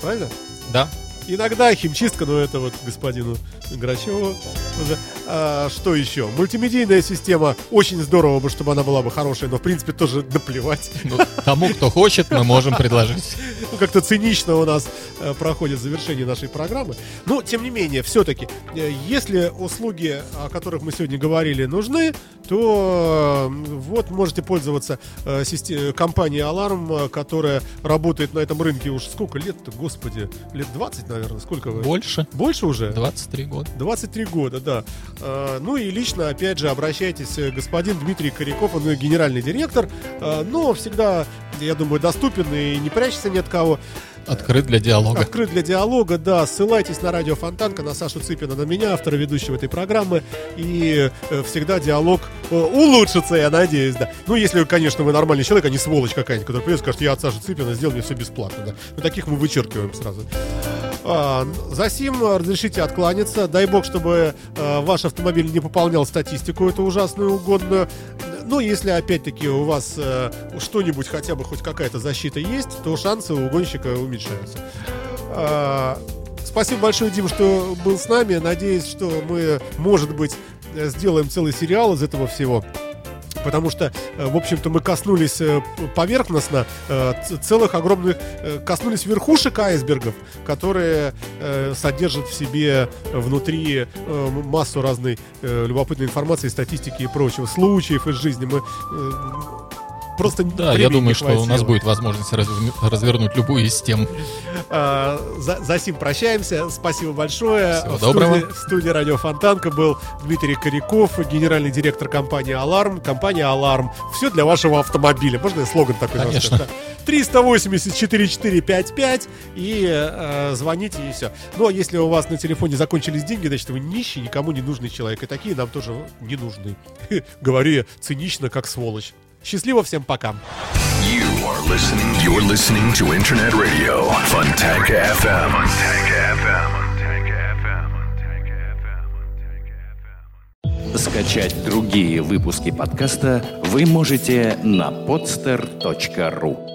правильно? Да, Иногда химчистка, но это вот господину Грачеву уже. А, что еще? Мультимедийная система. Очень здорово бы, чтобы она была бы хорошая, но в принципе тоже наплевать. ну, тому, кто хочет, мы можем предложить. Ну, как-то цинично у нас э, проходит завершение нашей программы. Но, тем не менее, все-таки, э, если услуги, о которых мы сегодня говорили, нужны, то э, вот можете пользоваться э, систе- компанией Alarm, которая работает на этом рынке уж сколько лет-то, господи, лет 20, наверное, сколько вы? Больше. Больше уже? 23 года. 23 года, да. Э, Ну и лично, опять же, обращайтесь, э, господин Дмитрий Коряков, он генеральный директор, э, но всегда, я думаю, доступен и не прячется ни от кого. Открыт для диалога. Открыт для диалога, да. Ссылайтесь на радио Фонтанка, на Сашу Цыпина, на меня, автора ведущего этой программы. И э, всегда диалог э, улучшится, я надеюсь, да. Ну, если, конечно, вы нормальный человек, а не сволочь какая-нибудь, который придет и скажет, я от Саши Цыпина сделал мне все бесплатно, да. Ну, таких мы вычеркиваем сразу. А, за сим разрешите откланяться. Дай бог, чтобы а, ваш автомобиль не пополнял статистику эту ужасную угодную. Ну, если опять-таки у вас а, что-нибудь, хотя бы хоть какая-то защита есть, то шансы у гонщика уменьшаются. А, спасибо большое, Дим, что был с нами. Надеюсь, что мы, может быть, сделаем целый сериал из этого всего потому что, э, в общем-то, мы коснулись э, поверхностно э, целых огромных, коснулись верхушек айсбергов, которые содержат в себе внутри массу разной любопытной информации, статистики и прочего, случаев из жизни. Мы просто Да, я думаю, что у нас будет возможность развернуть любую из тем. А, за, за сим прощаемся. Спасибо большое. Всего в доброго. Студии, в студии радио Фонтанка был Дмитрий Коряков, генеральный директор компании Аларм. Компания Аларм. Все для вашего автомобиля. Можно я слоган такой Конечно. Сказать? 380 4455 и э, звоните и все. Ну а если у вас на телефоне закончились деньги, значит вы нищий, никому не нужный человек. И такие нам тоже не нужны. Говорю я цинично, как сволочь. Счастливо всем пока. You're listening to Internet Radio Funtank FM. Funtank FM. Скачать другие выпуски подкаста вы можете на podster.ru